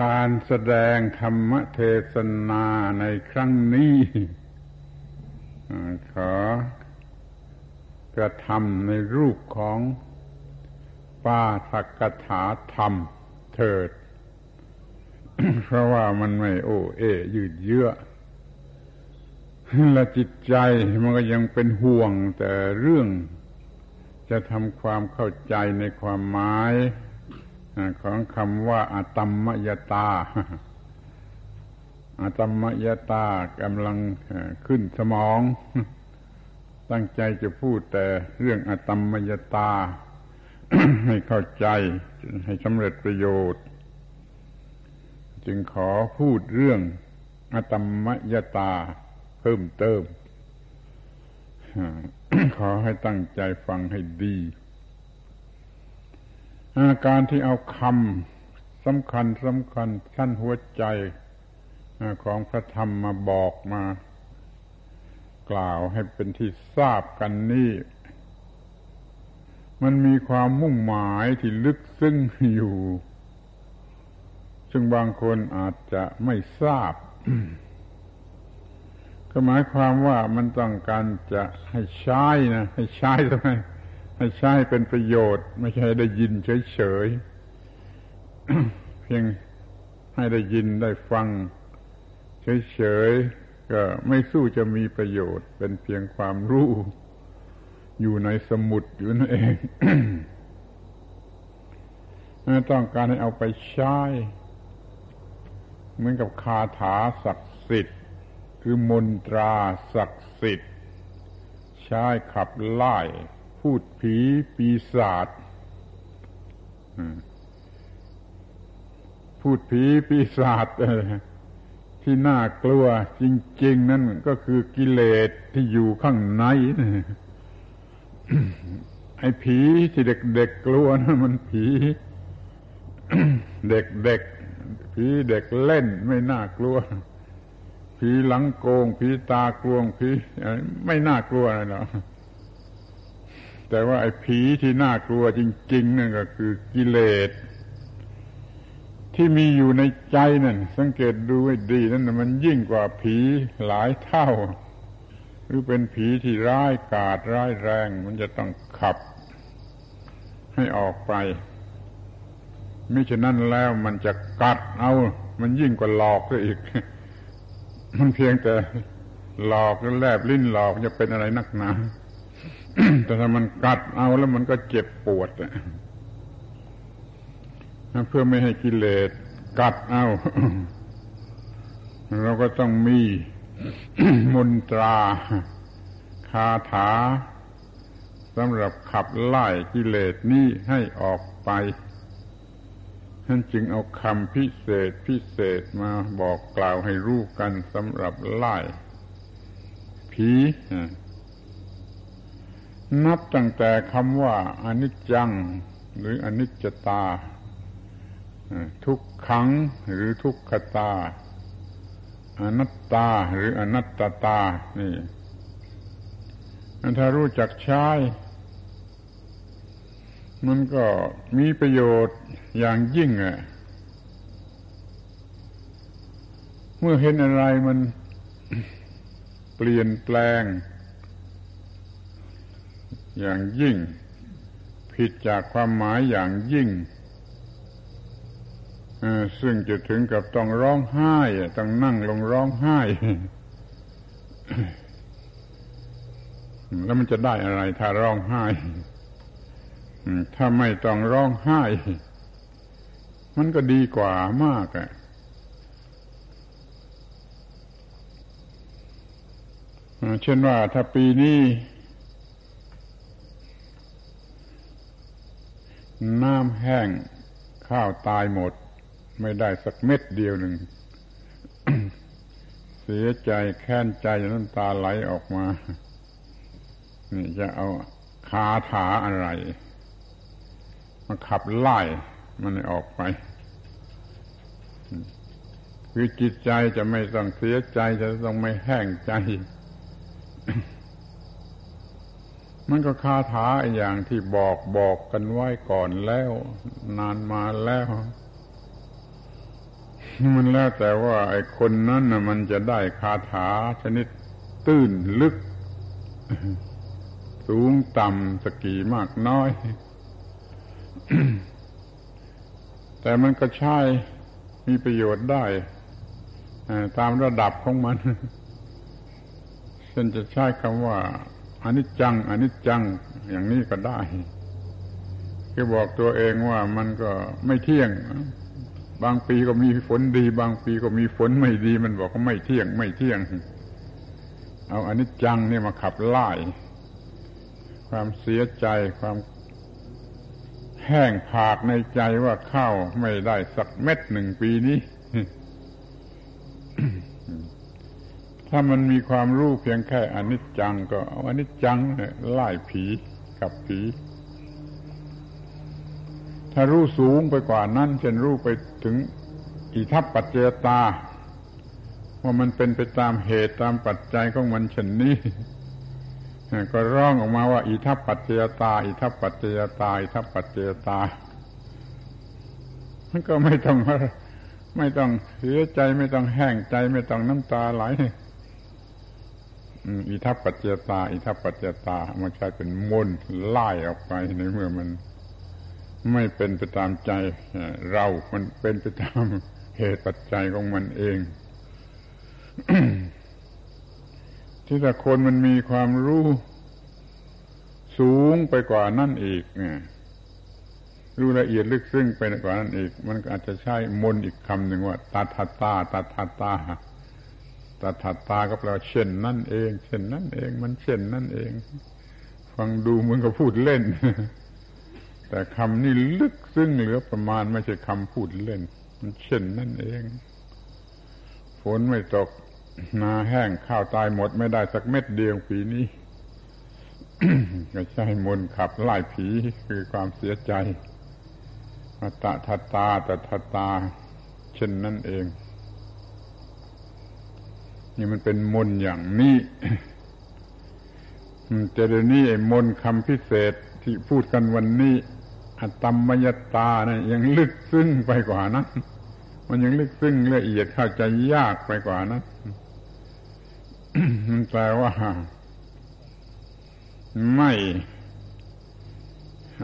การแสดงธรรมเทศนาในครั้งนี้ขอกระทำในรูปของปาสักถาธรรมเถิด เพราะว่ามันไม่โอเอ ยืดเยื้อและจิตใจมันก็ยังเป็นห่วงแต่เรื่องจะทำความเข้าใจในความหมาย ของคำว่าอาตมมยตาอาตมมยตากำลังขึ้นสมอง ตั้งใจจะพูดแต่เรื่องอาตมมยตา ให้เข้าใจให้สำเร็จประโยชน์ จึงขอพูดเรื่องอาตมมยตาเพิ่มเติมขอให้ตั้งใจฟังให้ดี อาการที่เอาคำสำคัญสำคัญชั้นหัวใจของพระธรรมมาบอกมา กล่าวให้เป็นที่ทราบกันนี่ มันมีความมุ่งหมายที่ลึกซึ้งอยู่ ซึ่งบางคนอาจจะไม่ทราบ ก็หมายความว่ามันต้องการจะให้ใช้นะ ให้ใช้ทำไม ให้ใช้เป็นประโยชน์ ไม่ใช่ได้ยินเฉยๆ เพียงให้ได้ยินได้ฟังเฉยๆ ก็ไม่สู้จะมีประโยชน์ เป็นเพียงความรู้ อยู่ในสมุดอยู่นั่นเองต้องการให้เอาไปใช้ เหมือนกับคาถาศักดิ์สิทธิ์ คือมนตราศักดิ์สิทธิ์ ใช้ขับไล่ พูดผีปีศาจพูดผีปีศาจที่น่ากลัวจริง ๆ นั่นก็คือกิเลสที่อยู่ข้างในไอ้ผีที่เด็กๆกลัวนะมันผี เด็กๆผีเด็กเล่นไม่น่ากลัว ผีหลังโกงผีตากลวงผีไม่น่ากลัวอะไรหรอก แต่ว่าไอ้ผีที่น่ากลัวจริง ๆ นั่นก็คือกิเลส ที่มีอยู่ในใจนั่นสังเกตดูให้ดีนั่นมันยิ่งกว่าผีหลายเท่า หรือเป็นผีที่ร้ายกาจร้ายแรง มันจะต้องขับ ให้ออกไปมิฉะนั้นแล้วมันจะกัดเอา มันยิ่งกว่าหลอกซะอีก มันเพียงแต่หลอกแล้วแลบลิ้นหลอกจะเป็นอะไรนักหนา แต่ถ้ามันกัดเอาแล้วมันก็เจ็บปวดเพื่อไม่ให้กิเลสกัดเอา เราก็ต้องมีมนตราคาถาสำหรับขับไล่กิเลสนี้ให้ออกไปท่านจึงเอาคำพิเศษพิเศษมาบอกกล่าวให้รู้กันสำหรับไล่ผี นับตั้งแต่คำว่าอนิจจัง หรืออนิจจตา ทุกขังหรือทุกขตา อนัตตาหรืออนัตตตา นี่ถ้ารู้จักใช้ มันก็มีประโยชน์อย่างยิ่งอะเมื่อเห็นอะไรมันเปลี่ยนแปลง อย่างยิ่ง ผิดจากความหมายอย่างยิ่งซึ่งจะถึงกับต้องร้องไห้ ต้องนั่งลงร้องไห้ แล้วมันจะได้อะไรถ้าร้องไห้ ถ้าไม่ต้องร้องไห้ มันก็ดีกว่ามากอะเช่นว่าถ้าปีนี้ น้ำแห้งข้าวตายหมด ไม่ได้สักเม็ดเดียวหนึ่ง เสียใจแค้นใจน้ำตาไหลออกมา นี่จะเอาคาถาอะไร มาขับไล่มันออกไปคือจิตใจจะไม่ต้องเสียใจจะต้องไม่แห้งใจ มันก็คาถาอย่างที่บอกบอกกันไว้ก่อนแล้ว นานมาแล้ว มันแล้วแต่ว่า ไอ้คนนั้นนะมันจะได้คาถาชนิดตื้นลึก สูงต่ำสกี่มากน้อย แต่มันก็ใช้มีประโยชน์ได้ตามระดับของมันเช่นจะใช้คำว่า อนิจจังอนิจจัง อย่างนี้ก็ได้คือบอกตัวเองว่ามันก็ไม่เที่ยง บางปีก็มีฝนดี บางปีก็มีฝนไม่ดี มันบอกว่าไม่เที่ยง ไม่เที่ยง เอาอนิจจังนี่มาขับไล่ความเสียใจความแห้งผากในใจว่าข้าวไม่ได้สักเม็ดหนึ่งปีนี้ ถ้ามันมีความรู้เพียงแค่อนิจจังก็เอาอนิจจังเนี่ยไล่ผีกับผี ถ้ารู้สูงไปกว่านั้นเช่นรู้ไปถึงอิทัปปัจเจตา ว่ามันเป็นไปตามเหตุตามปัจจัยของมันเช่นนี้ก็ร้องออกมาว่า อิทัปปัจเจตา อิทัปปัจเจตา อิทัปปัจเจตา มันก็ไม่ต้องไม่ต้องเสียใจไม่ต้องแห้งใจไม่ต้องน้ำตาไหล อิทัปปัจเจตา อิทัปปัจเจตามันใช้เป็นมนไล่ออกไปในเมื่อมัน ไม่เป็นไปตามใจเรา มันเป็นไปตามเหตุปัจจัยของมันเอง ที่ถ้าคนมันมีความรู้สูงไปกว่านั่นอีกเนี่ยรู้ละเอียดลึกซึ้งไปกว่านั้นอีก มันอาจจะใช้มนอีกคำหนึ่งว่าตาทาตาตาทาตา ตาทาตาก็แปลว่าเช่นนั่นเอง เช่นนั่นเอง มันเช่นนั่นเอง ฟังดูเหมือนกับพูดเล่น แต่คำนี้ลึกซึ้งเหลือประมาณไม่ใช่คำพูดเล่น มันเช่นนั่นเอง ฝนไม่ตกนาแห้งข้าวตายหมดไม่ได้สักเม็ดเดียวปีนี้ก็ใช่มนขับไล่ผีคือความเสียใจมาตะทัตตาตะทัตตา เช่นนั่นเอง นี่มันเป็นมนอย่างนี้จเดี๋ยวนี้ไอ้มนคำพิเศษที่พูดกันวันนี้อตมมยตานะยังลึกซึ้งไปกว่านั้นมันยังลึกซึ้งละเอียดเข้าใจยากไปกว่านั้นมันแปลว่า ไม่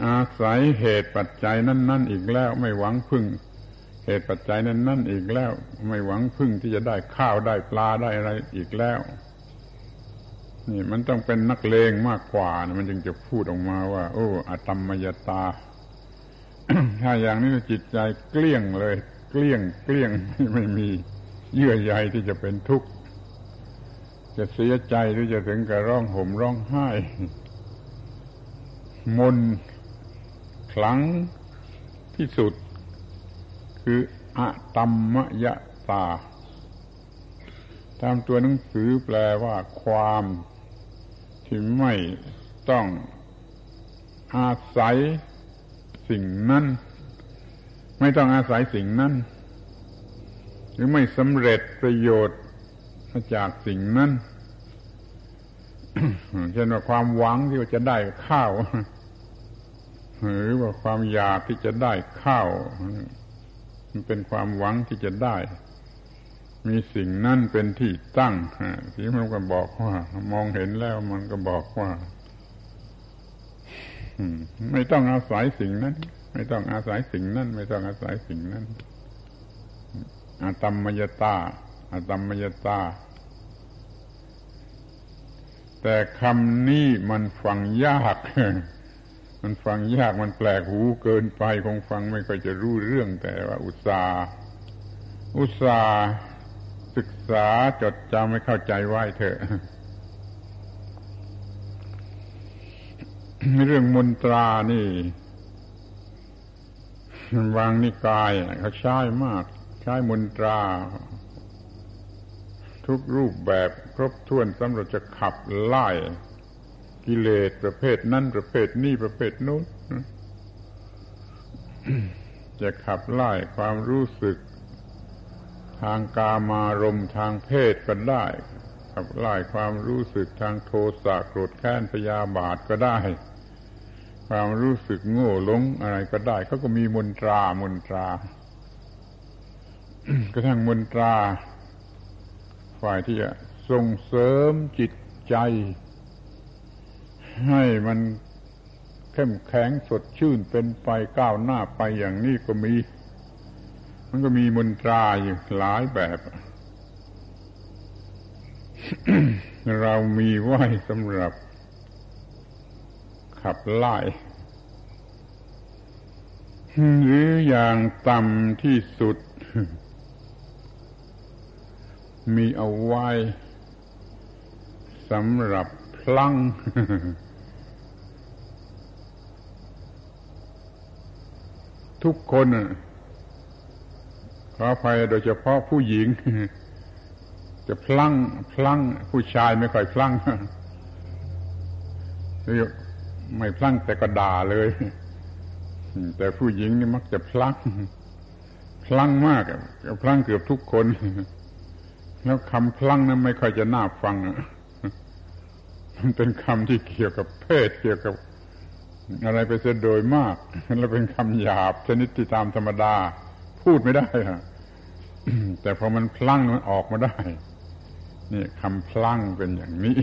อาศัยเหตุปัจจัยนั้น ๆ อีกแล้วไม่หวังพึ่ง เหตุปัจจัยนั้นๆอีกแล้ว ไม่หวังพึ่งที่จะได้ข้าวได้ปลาได้อะไรอีกแล้ว นี่มันต้องเป็นนักเลงมากกว่ามันจึงจะพูดออกมาว่า โอ้อตมมยตา ถ้าอย่างนี้จิตใจเกลี้ยงเลย เกลี้ยงเกลี้ยงไม่มีเยื่อใยที่จะเป็นทุกข์จะเสียใจหรือจะถึงกับร้องห่มร้องไห้ มนคลังที่สุด คืออะตัมมยตา ตามตัวหนังสือแปลว่าความที่ไม่ต้องอาศัยสิ่งนั้น ไม่ต้องอาศัยสิ่งนั้น หรือไม่สำเร็จประโยชน์มาจากสิ่งนั้นเช่นว่าความหวังที่จะได้ข้าว หรือว่าความอยากที่จะได้ข้าว มันเป็นความหวังที่จะได้ มีสิ่งนั่นเป็นที่ตั้งที่มันก็บอกว่า มองเห็นแล้วมันก็บอกว่าไม่ต้องอาศัยสิ่งนั้น ไม่ต้องอาศัยสิ่งนั้น ไม่ต้องอาศัยสิ่งนั้นอาตมมยตาอาตมมยตา แต่คำนี้มันฟังยาก มันฟังยากมันแปลกหูเกินไปคงฟังไม่ค่อยจะรู้เรื่องแต่ว่า อุตสาอุตสาศึกษาจดจำไม่เข้าใจไว้เถอะเรื่องมนตรานี่วางนิกายเขาใช้มาก ใช้มนตรา ทุกรูปแบบครบถ้วนสำหรับจะขับไล่ กิเลสประเภทนั้นประเภทนี้ประเภทนู้นจะขับไล่ความรู้สึก ทางกามารมทางเพศก็ได้ ขับไล่ความรู้สึกทางโทสะโกรธแค้นพยาบาทก็ได้ ความรู้สึกโง่หลงอะไรก็ได้เขาก็มีมนตรามนตรากระทั่งมนตรา ฝ่ายที่จะส่งเสริมจิตใจ ให้มันเข้มแข็งสดชื่นเป็นไปก้าวหน้าไปอย่างนี้ก็มี มันก็มีมนตราอยู่หลายแบบ เรามีไว้สำหรับขับไล่หรืออย่างต่ำที่สุด มีเอาไว้สำหรับพลัง ทุกคนขออภัยโดยเฉพาะผู้หญิง จะพลั้งพลั้งผู้ชายไม่ค่อยพลั้งไม่พลั้งแต่ก็ด่าเลย แต่ผู้หญิงนี่มักจะพลั้งพลั้งมากพลั้งเกือบทุกคน แล้วคำพลั้งนั้นไม่ค่อยจะน่าฟังมันเป็นคำที่เกี่ยวกับเพศเกี่ยวกับ อะไรไปเสียโดยมากแล้วเป็นคำหยาบชนิดที่ตามธรรมดา พูดไม่ได้ะแต่พอมันพลั้งมันออกมาได้ นี่คำพลั้งเป็นอย่างนี้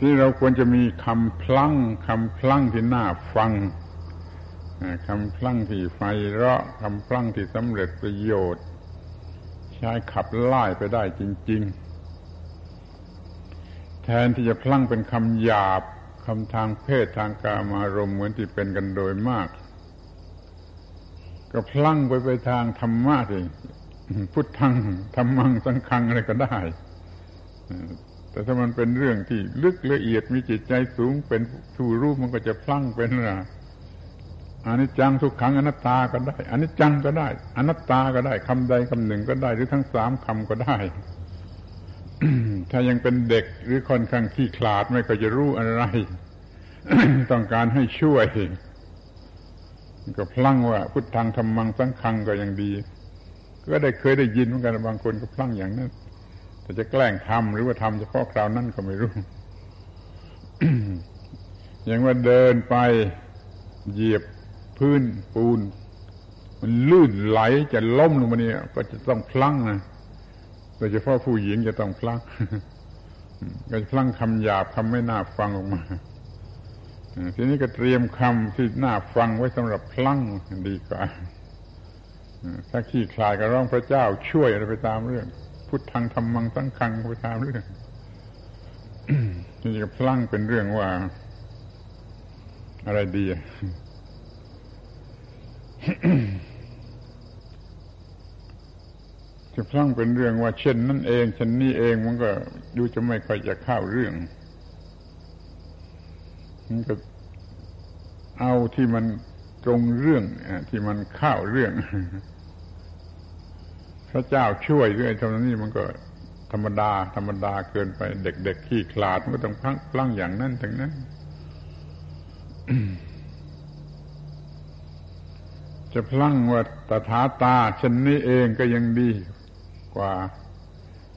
ที่เราควรจะมีคำพลั้งคำพลั้งที่น่าฟังคำพลั้งที่ไฟเราะคำพลั้งที่สำเร็จประโยชน์ ใช้ขับไล่ไปได้จริง ๆ แทนที่จะพลั้งเป็นคำหยาบ คำทางเพศทางกามารมเหมือนที่เป็นกันโดยมาก ก็พลั้งไปไปทางธรรมะสิพุทธังธรรมังสังคังอะไรก็ได้ แต่ถ้ามันเป็นเรื่องที่ลึกละเอียดมีจิตใจสูงเป็นผู้รู้มันก็จะพลั้งเป็นอะอนิจจังทุกขังอนัตตาก็ได้อนิจจังก็ได้ อนัตตาก็ได้คำใดคำหนึ่งก็ได้หรือทั้งสามคำก็ได้ ถ้ายังเป็นเด็กหรือค่อนข้างขี้ขลาดไม่ก็จะรู้อะไร ต้องการให้ช่วย ก็พลั้งว่า พุทธังธรรมังสังคังก็ยังดี ก็ได้เคยได้ยินเหมือนกันบางคนก็พลั้งอย่างนั้นแต่จะแกล้งทำหรือว่าทำเฉพาะคราวนั้นก็ไม่รู้อย่างว่าเดินไปเหยียบพื้นปูน มันลื่นไหลจะล้มลงมาเนี่ย ก็จะต้องพลั้งนะ โดยเฉพาะผู้หญิงจะต้องพลั้งก็จะพลั้งคำหยาบคำไม่น่าฟังออกมาทีนี้ก็เตรียมคำที่น่าฟังไว้สำหรับพลั้งดีกว่าถ้าขี้คลายก็ร้องพระเจ้าช่วยอะไรไปตามเรื่อง พุทธังธรรมังสังคังไปตามเรื่องนี่จะพลั้งเป็นเรื่องว่า อะไรดี จะพลั่งเป็นเรื่องว่า เช่นนั่นเองเช่นนี้เองมันก็ดูจะไม่ค่อยจะเข้าเรื่องมันก็เอาที่มันตรงเรื่องที่มันเข้าเรื่อง พระเจ้าช่วยเรื่องเท่านี้มันก็ธรรมดา ธรรมดาเกินไป เด็กๆขี้คลาดมันก็ต้องพลั้งพลั้งอย่างนั้นถึงนั้นจะพลั้งว่าตถาตาเช่นนี้เองก็ยังดี กว่า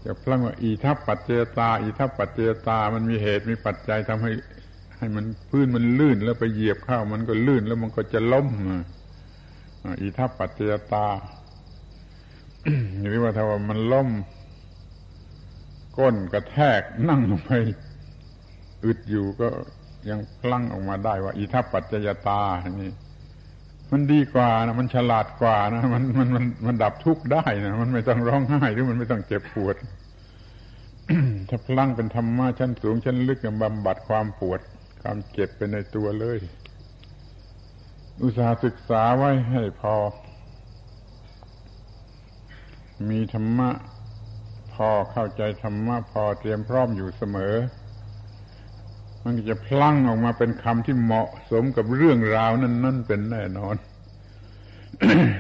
จะพลังว่าอีทัพปัจเจตา อีทัพปัจเจตา มันมีเหตุมีปัจจัยทำให้ ให้มันพื้นมันลื่นแล้วไปเหยียบเข้ามันก็ลื่นแล้วมันก็จะล้มอีทัพปัจเจตาหรือว่าถ้าว่ามันล้มก้นกระแทกนั่งลงไปอึดอยู่ก็ยังพลั้งออกมาได้ว่าอีทัพปัจจยตานี่ มันดีกว่านะมันฉลาดกว่านะมันมันมันมันดับทุกข์ได้นะมันไม่ต้องร้องไห้หรือมันไม่ต้องเจ็บปวด ถ้าพลังเป็นธรรมะชั้นสูงชั้นลึกบำบัดความปวด ความเจ็บเป็นในตัวเลย อุตสาห์ศึกษาไว้ให้พอ มีธรรมะ พอเข้าใจธรรมะพอเตรียมพร้อมอยู่เสมอ มันจะพลั้งออกมาเป็นคำที่เหมาะสมกับเรื่องราวนั้นนั่นเป็นแน่นอน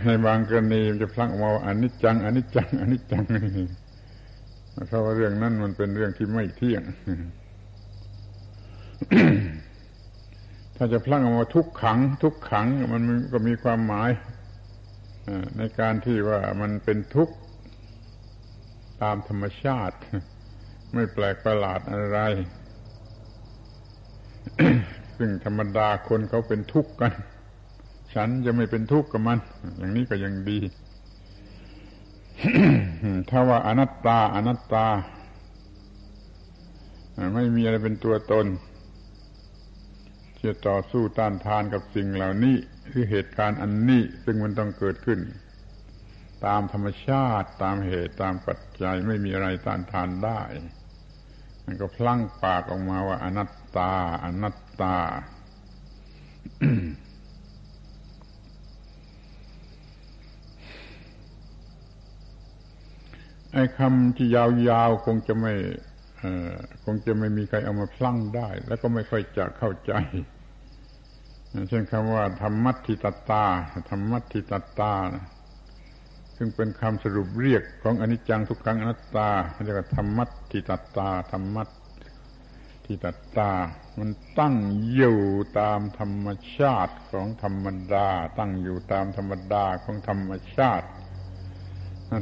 ในบางกรณีมันจะพลั้งออกมาอันิจจังอันิจจังอันิจจังนี่เพราะว่าเรื่องนั้นมันเป็นเรื่องที่ไม่เที่ยง ถ้าจะพลั้งออกมาทุกขัง ทุกขัง มันก็มีความหมายในการที่ว่ามันเป็นทุกข์ตามธรรมชาติ ไม่แปลกประหลาดอะไร ซึ่งธรรมดาคนเขาเป็นทุกข์กัน ฉันจะไม่เป็นทุกข์กับมัน อย่างนี้ก็ยังดี ถ้าว่าอนัตตา อนัตตา ไม่มีอะไรเป็นตัวตนจะต่อสู้ต้านทานกับสิ่งเหล่านี้คือเหตุการณ์อันนี้ซึ่งมันต้องเกิดขึ้น ตามธรรมชาติตามเหตุตามปัจจัยไม่มีอะไรต้านทานได้ มันก็พลั่งปากออกมาว่าอนัต ตา อนัตตา ไอ้คำที่ยาวๆคงจะไม่คงจะไม่มีใครเอามาพลั่งได้ แล้วก็ไม่ค่อยจะเข้าใจ เช่นคำว่า ธรรมัตถิตตา ธรรมัตถิตตานะซึ่งเป็นคำสรุปเรียกของอนิจจังทุกขังอนัตตาเรียกว่าธรรมัตถิตตา ธรรมัต ถิตตา มันตั้งอยู่ตามธรรมชาติของธรรมดา ตั้งอยู่ตามธรรมดาของธรรมชาติ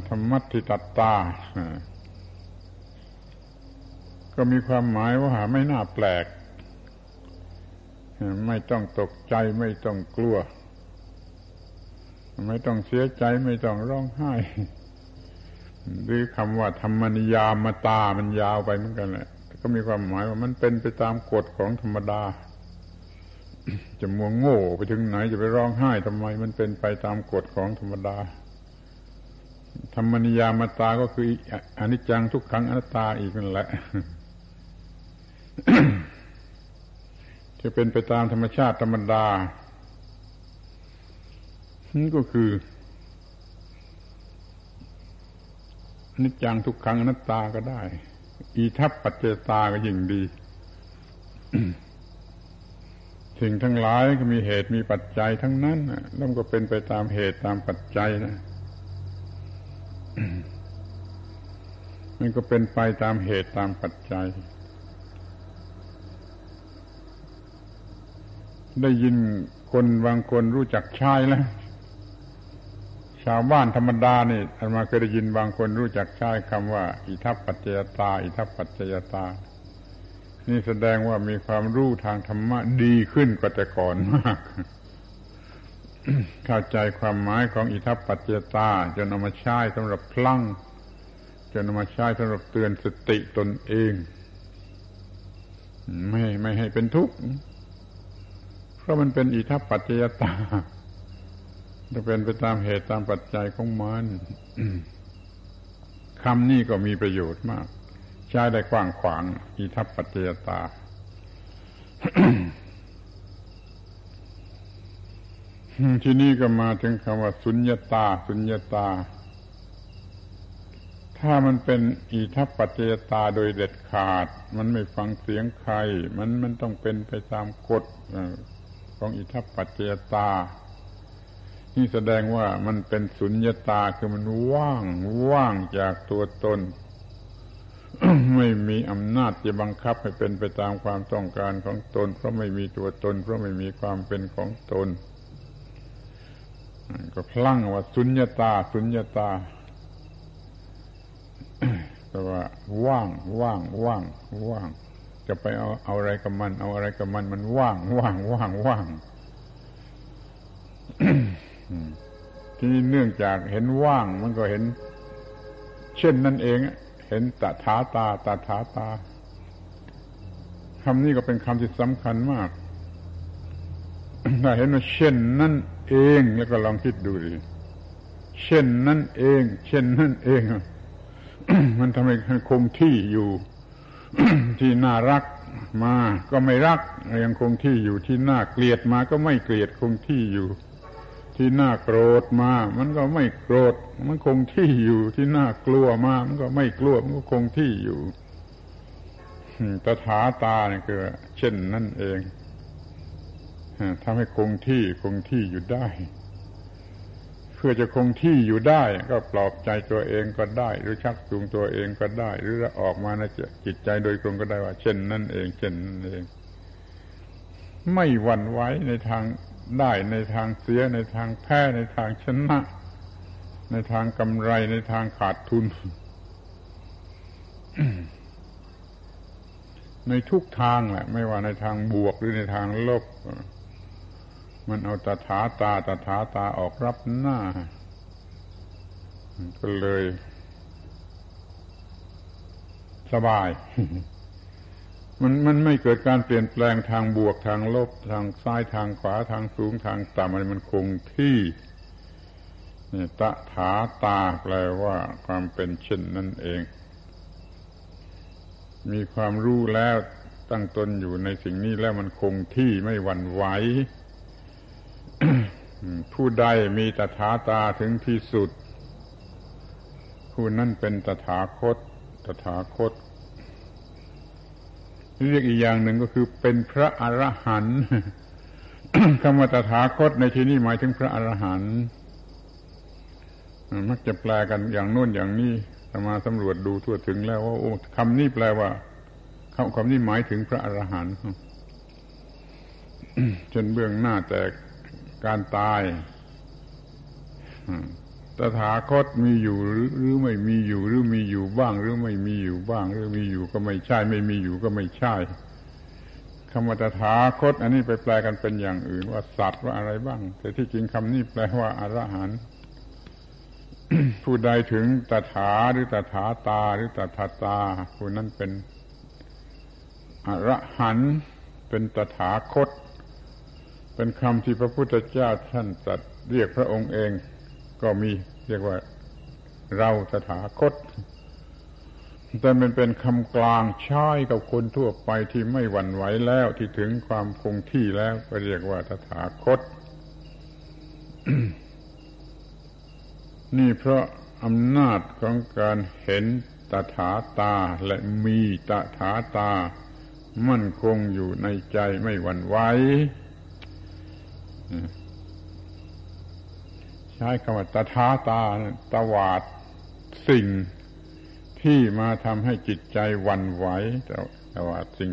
ธรรมัตถิตตา ก็มีความหมายว่าไม่น่าแปลก ไม่ต้องตกใจไม่ต้องกลัว ไม่ต้องเสียใจไม่ต้องร้องไห้ หรือคำว่าธรรมนิยามมตามันยาวไปเหมือนกันแหละ ก็มีความหมายว่ามันเป็นไปตามกฎของธรรมดา จะมัวโง่ไปถึงไหนจะไปร้องไห้ทำไม มันเป็นไปตามกฎของธรรมดา ธรรมนิยามตาก็คืออนิจจังทุกขังอนัตตาอีกนั่นแหละจะเป็นไปตามธรรมชาติธรรมดานั่นก็คืออนิจจังทุกขังอนัตตาก็ได้ อีทัพปัจเจตาก็ยิ่งดีสิ่งทั้งหลายก็มีเหตุมีปัจจัยทั้งนั้นแล้วก็เป็นไปตามเหตุตามปัจจัยนะมันก็เป็นไปตามเหตุตามปัจจัย ได้ยินคนบางคนรู้จักใช้แล้ว ชาวบ้านธรรมดานี่อามาเคยได้ยินบางคนรู้จักใช้คำว่า อิทัปปัจจยตา อิทัปปัจจยตา นี่แสดงว่ามีความรู้ทางธรรมะดีขึ้นกว่าแต่ก่อนมาก เข้าใจความหมายของอิทัปปัจเจตา จนเอามาใช้สำหรับพลังจนเอามาใช้สำหรับเตือนสติตนเอง ไม่ไม่ให้เป็นทุกข์เพราะมันเป็นอิทัปปัจจยตา จะเป็นไปตามเหตุตามปัจจัยของมันคำนี้ก็มีประโยชน์มาก ใช้ได้กว้างขวางอิทัปปัจจยตา ที่นี่ก็มาถึงคำว่า สุญญาตา สุญญาตา ถ้ามันเป็นอิทัปปัจจยตาโดยเด็ดขาด มันไม่ฟังเสียงใคร มันมันต้องเป็นไปตามกฎของอิทัปปัจจยตา นี่แสดงว่ามันเป็นสุญญาตาคือมันว่างว่างจากตัวตน ไม่มีอำนาจจะบังคับให้เป็นไปตามความต้องการของตน เพราะไม่มีตัวตน เพราะไม่มีความเป็นของตน ก็พลั่งว่าสุญญาตา สุญญาตาแปลว่าว่างว่างว่างว่าง จะไปเอาเอาอะไรกับมัน เอาอะไรกับมันมันว่างว่างว่างว่าง ทีนี้เนื่องจากเห็นว่างมันก็เห็น เช่นนั่นเองเห็นตถาตาตถาตาคำนี้ก็เป็นคำที่สำคัญมากถ้าเห็นว่าเช่นนั่นเองแล้วก็ลองคิดดูดิเช่นนั่นเอง เช่นนั่นเอง มันทำให้คงที่อยู่ ที่น่ารักมา ก็ไม่รัก ยังคงที่อยู่ที่น่าเกลียดมาก็ไม่เกลียดคงที่อยู่ ที่น่าโกรธมา มันก็ไม่โกรธ มันคงที่อยู่ ที่น่ากลัวมา มันก็ไม่กลัว มันก็คงที่อยู่ตถาตาเนี่ยคือเช่นนั่นเองทำให้คงที่คงที่อยู่ได้ เพื่อจะคงที่อยู่ได้ ก็ปลอบใจตัวเองก็ได้ หรือชักจูงตัวเองก็ได้ หรือออกมาในจิตใจโดยตรงก็ได้ว่า เช่นนั่นเอง เช่นนั่นเอง ไม่หวั่นไหวในทาง ได้ในทางเสียในทางแพ้ในทางชนะ ในทางกำไรในทางขาดทุน ในทุกทางแหละ ไม่ว่าในทางบวกหรือในทางลบ มันเอาตถาตาตถาตาออกรับหน้า ก็เลย สบาย มันมันไม่เกิดการเปลี่ยนแปลงทางบวกทางลบทางซ้ายทางขวาทางสูงทางต่ำอะไรมันคงที่นี่ตะถาตาแปลว่าความเป็นเช่นนั่นเอง มีความรู้แล้วตั้งตนอยู่ในสิ่งนี้แล้วมันคงที่ไม่หวั่นไหวผู้ใดมีตถาตาถึงที่สุด ผู้นั้นเป็นตถาคต ตถาคต เรียกอีกอย่างหนึ่งก็คือเป็นพระอรหันต์คำว่าตถาคตในที่นี้หมายถึงพระอรหันต์มักจะแปลกันอย่างโน้นอย่างนี้มาสำรวจดูทั่วถึงแล้วว่าโอ้คำนี้แปลว่าคำคำนี้หมายถึงพระอรหันต์จนเบื้องหน้าแต่การตาย ตถาคตมีอยู่หรือไม่มีอยู่หรือมีอยู่บ้าง หรือไม่มีอยู่บ้าง หรือมีอยู่ก็ไม่ใช่ ไม่มีอยู่ก็ไม่ใช่คำว่าตถาคต อันนี้ไปแปลกันเป็นอย่างอื่น ว่าสัตว์ว่าอะไรบ้าง แต่ที่จริงคำนี้แปลว่าอรหันต์ผู้ใดถึงตถาหรือตถาตา หรือตถาตาผู้นั้นเป็นอรหันต์เป็นตถาคต เป็นคำที่พระพุทธเจ้าท่านตรัสเรียกพระองค์เอง ก็มีเรียกว่าเราตถาคต แต่มันเป็นคำกลางใช้กับคนทั่วไปที่ไม่หวั่นไหวแล้วที่ถึงความคงที่แล้วก็เรียกว่าตถาคต นี่เพราะอำนาจของการเห็นตถาตาและมีตถาตา มั่นคงอยู่ในใจไม่หวั่นไหว ใช้คำว่าตถาตาตวาดสิ่งที่มาทำให้จิตใจวันไหวตวาดสิ่ง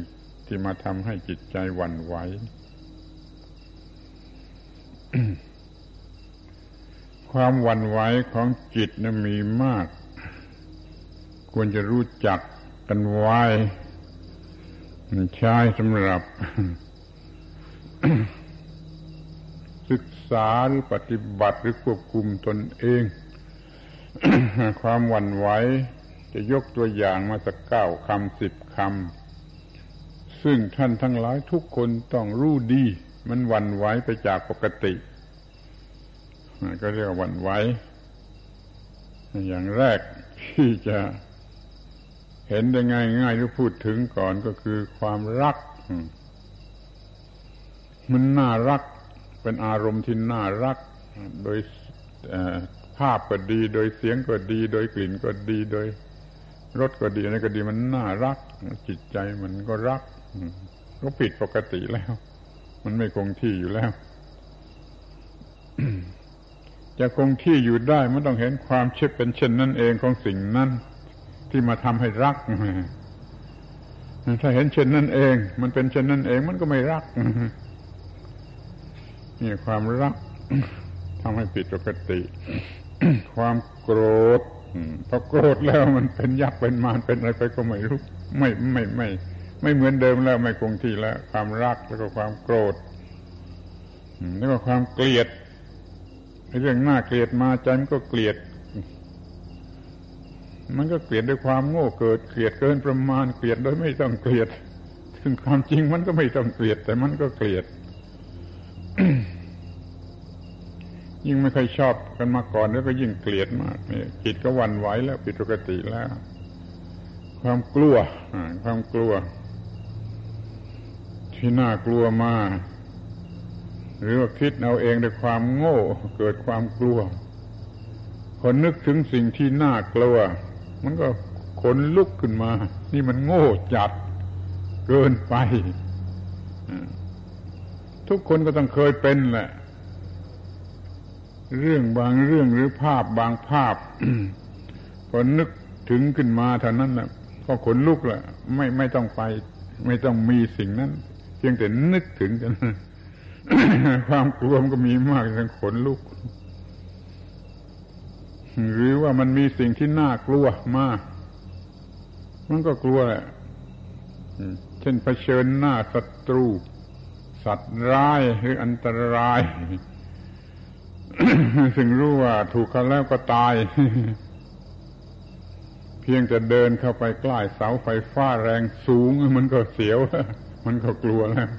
ที่มาทำให้จิตใจวันไหวความวันไหวของจิตนะมีมาก ควรจะรู้จักกันไว้ใช้สำหรับ ษาหรือปฏิบัติหรือควบคุมตนเอง ความวันไหวจะยกตัวอย่างมาสักเก้าคำสิบคำซึ่งท่านทั้งหลายทุกคนต้องรู้ดี มันวันไหวไปจากปกติก็เรียกว่าวันไหวอย่างแรกที่จะเห็นได้ง่ายง่ายหรือพูดถึงก่อนก็คือความรัก มันน่ารัก เป็นอารมณ์ที่น่ารัก โดยภาพก็ดี โดยเสียงก็ดี โดยกลิ่นก็ดี โดยรสก็ดีอะไรก็ดีมันน่ารัก จิตใจมันก็รักก็ผิดปกติแล้ว มันไม่คงที่อยู่แล้ว จะคงที่อยู่ได้มันต้องเห็นความเช่เป็นเช่นนั่นเองของสิ่งนั้นที่มาทำให้รักถ้าเห็นเช่นนั่นเอง มันเป็นเช่นนั่นเองมันก็ไม่รัก นี่ความรักทำให้ผิดปกติ ความโกรธพอโกรธแล้วมันเป็นยักษ์เป็นมารเป็นอะไรไปก็ไม่รู้ไม่ไม่ไม่ ไม่เหมือนเดิมแล้วไม่คงที่แล้ว ความรักแล้วก็ความโกรธแล้วก็ความเกลียดเรื่องหน่าเกลียดมาใจมันก็เกลียด มันก็เกลียดด้วยความโง่เกิดเกลียดเกินประมาณเกลียดโดยไม่ต้องเกลียดซึ่งความจริงมันก็ไม่ต้องเกลียด แต่มันก็เกลียด ยิ่งไม่เคยชอบกันมาก่อนแล้วก็ยิ่งเกลียดมากนี่จิตก็วันไหวแล้วผิดปกติแล้ว ความกลัวความกลัว ที่น่ากลัวมากหรือว่าคิดเอาเองด้วยความโง่ เกิดความกลัวคนนึกถึงสิ่งที่น่ากลัว มันก็ขนลุกขึ้นมา นี่มันโง่จัดเกินไป ทุกคนก็ต้องเคยเป็นแหละ เรื่องบางเรื่องหรือภาพบางภาพพอนึกถึงขึ้นมาเท่านั้นแหละก็ขนลุกแหละไม่ไม่ต้องไป ไม่ต้องมีสิ่งนั้นเพียงแต่นึกถึงกันความกลัวมันก็มีมากจนขนลุก หรือว่ามันมีสิ่งที่น่ากลัวมาก มันก็กลัวแหละเช่นเผชิญหน้าศัตรู สัตว์ร้ายหรืออันตราย ซึ่งรู้ว่าถูกเขาแล้วก็ตาย เพียงจะเดินเข้าไปใกล้เสาไฟฟ้าแรงสูง มันก็เสียว มันก็กลัวแล้ว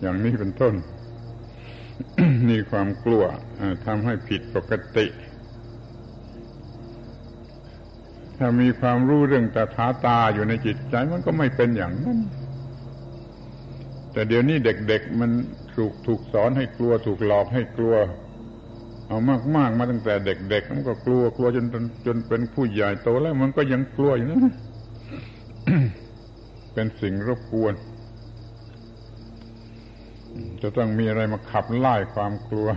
อย่างนี้เป็นต้นนี่ความกลัวทำให้ผิดปกติ ถ้ามีความรู้เรื่องตถาตาอยู่ในจิตใจมันก็ไม่เป็นอย่างนั้น แต่เดี๋ยวนี้เด็กๆมันถูกถูกสอนให้กลัว ถูกหลอกให้กลัว เอามากมมาตั้งแต่เด็กๆมันก็กลัวกลัวจนจนเป็นผู้ใหญ่โตแล้ว มันก็ยังกลัวอยู่นะเป็นสิ่งรบกวน จะต้องมีอะไรมาขับไล่ความกลัว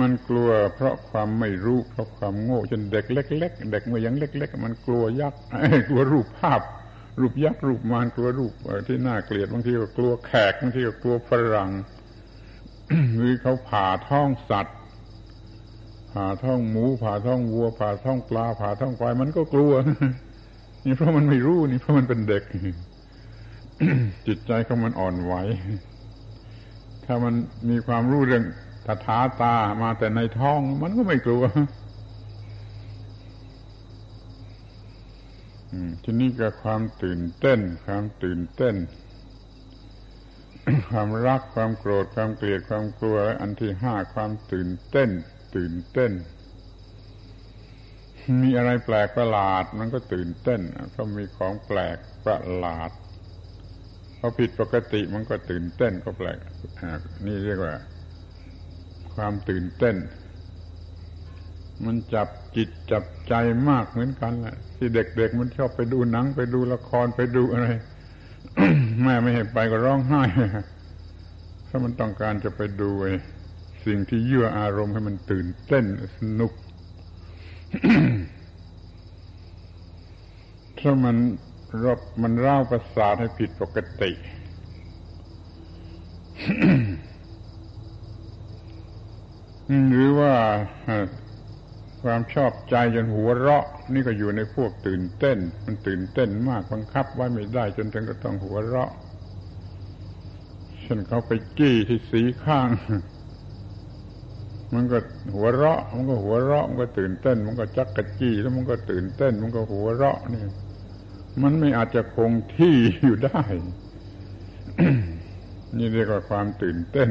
มันกลัวเพราะความไม่รู้ เพราะความโง่จนเด็กเล็ก ๆ เด็กเมื่อยังเล็ก ๆ มันกลัวยักษ์กลัวรูปภาพ รูปยักษ์รูปมารกลัวรูปที่น่าเกลียดบางทีก็กลัวแขกบางทีก็กลัวฝรั่งหรือเขาผ่าท้องสัตว์ผ่าท้องหมู ผ่าท้องวัว ผ่าท้องปลา ผ่าท้องควายมันก็กลัวนี่เพราะมันไม่รู้นี่เพราะมันเป็นเด็กจิตใจของมันอ่อนไหวถ้ามันมีความรู้เรื่อง ตถาตามาแต่ในท้อง มันก็ไม่กลัวทีนี้ก็ความตื่นเต้น ความตื่นเต้น ความรักความโกรธความเกลียดความกลัว อันที่ห้าความตื่นเต้น ตื่นเต้น มีอะไรแปลกประหลาด มันก็ตื่นเต้นเพราะมีของแปลกประหลาดพอผิดปกติมันก็ตื่นเต้นก็แปลกนี่เรียกว่า ความตื่นเต้น มันจับจิตจับใจมากเหมือนกันแหละที่เด็กๆมันชอบไปดูหนังไปดูละครไปดูอะไร แม่ไม่ให้ไปก็ร้องไห้ถ้ามันต้องการจะไปดูสิ่งที่ยั่วอารมณ์ให้มันตื่นเต้นสนุก ถ้ามันรบมันเล่าประสาทให้ผิดปกติ หรือว่าความชอบใจจนหัวเราะ นี่ก็อยู่ในพวกตื่นเต้น มันตื่นเต้นมากบังคับไว้ไม่ได้จนถึงก็ต้องหัวเราะฉันเขาไปจี้ที่สีข้าง มันก็หัวเราะ มันก็หัวเราะมันก็ตื่นเต้น มันก็จักกระจี้แล้วมันก็ตื่นเต้น มันก็หัวเราะนี่มันไม่อาจจะคงที่อยู่ได้ นี่เรียกว่าความตื่นเต้น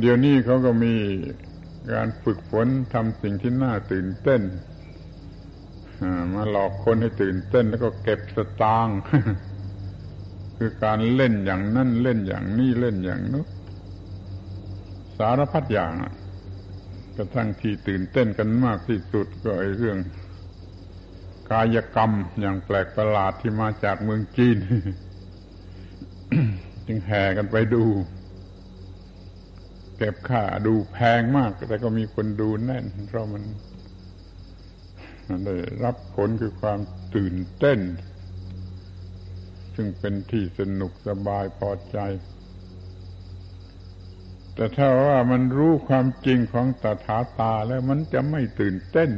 เดี๋ยวนี้เขาก็มีการฝึกฝนทำสิ่งที่น่าตื่นเต้นมาหลอกคนให้ตื่นเต้นแล้วก็เก็บสตางค์คือการเล่นอย่างนั่นเล่นอย่างนี้เล่นอย่างนู้นสารพัดอย่างกระทั่งที่ตื่นเต้นกันมากที่สุดก็ไอ้เรื่อง กายกรรมอย่างแปลกประหลาดที่มาจากเมืองจีน จึงแห่กันไปดู เก็บค่าดูแพงมาก แต่ก็มีคนดูแน่น เพราะมันได้รับผลคือความตื่นเต้น ซึ่งเป็นที่สนุกสบายพอใจ แต่ถ้าว่ามันรู้ความจริงของตถาตาแล้วมันจะไม่ตื่นเต้น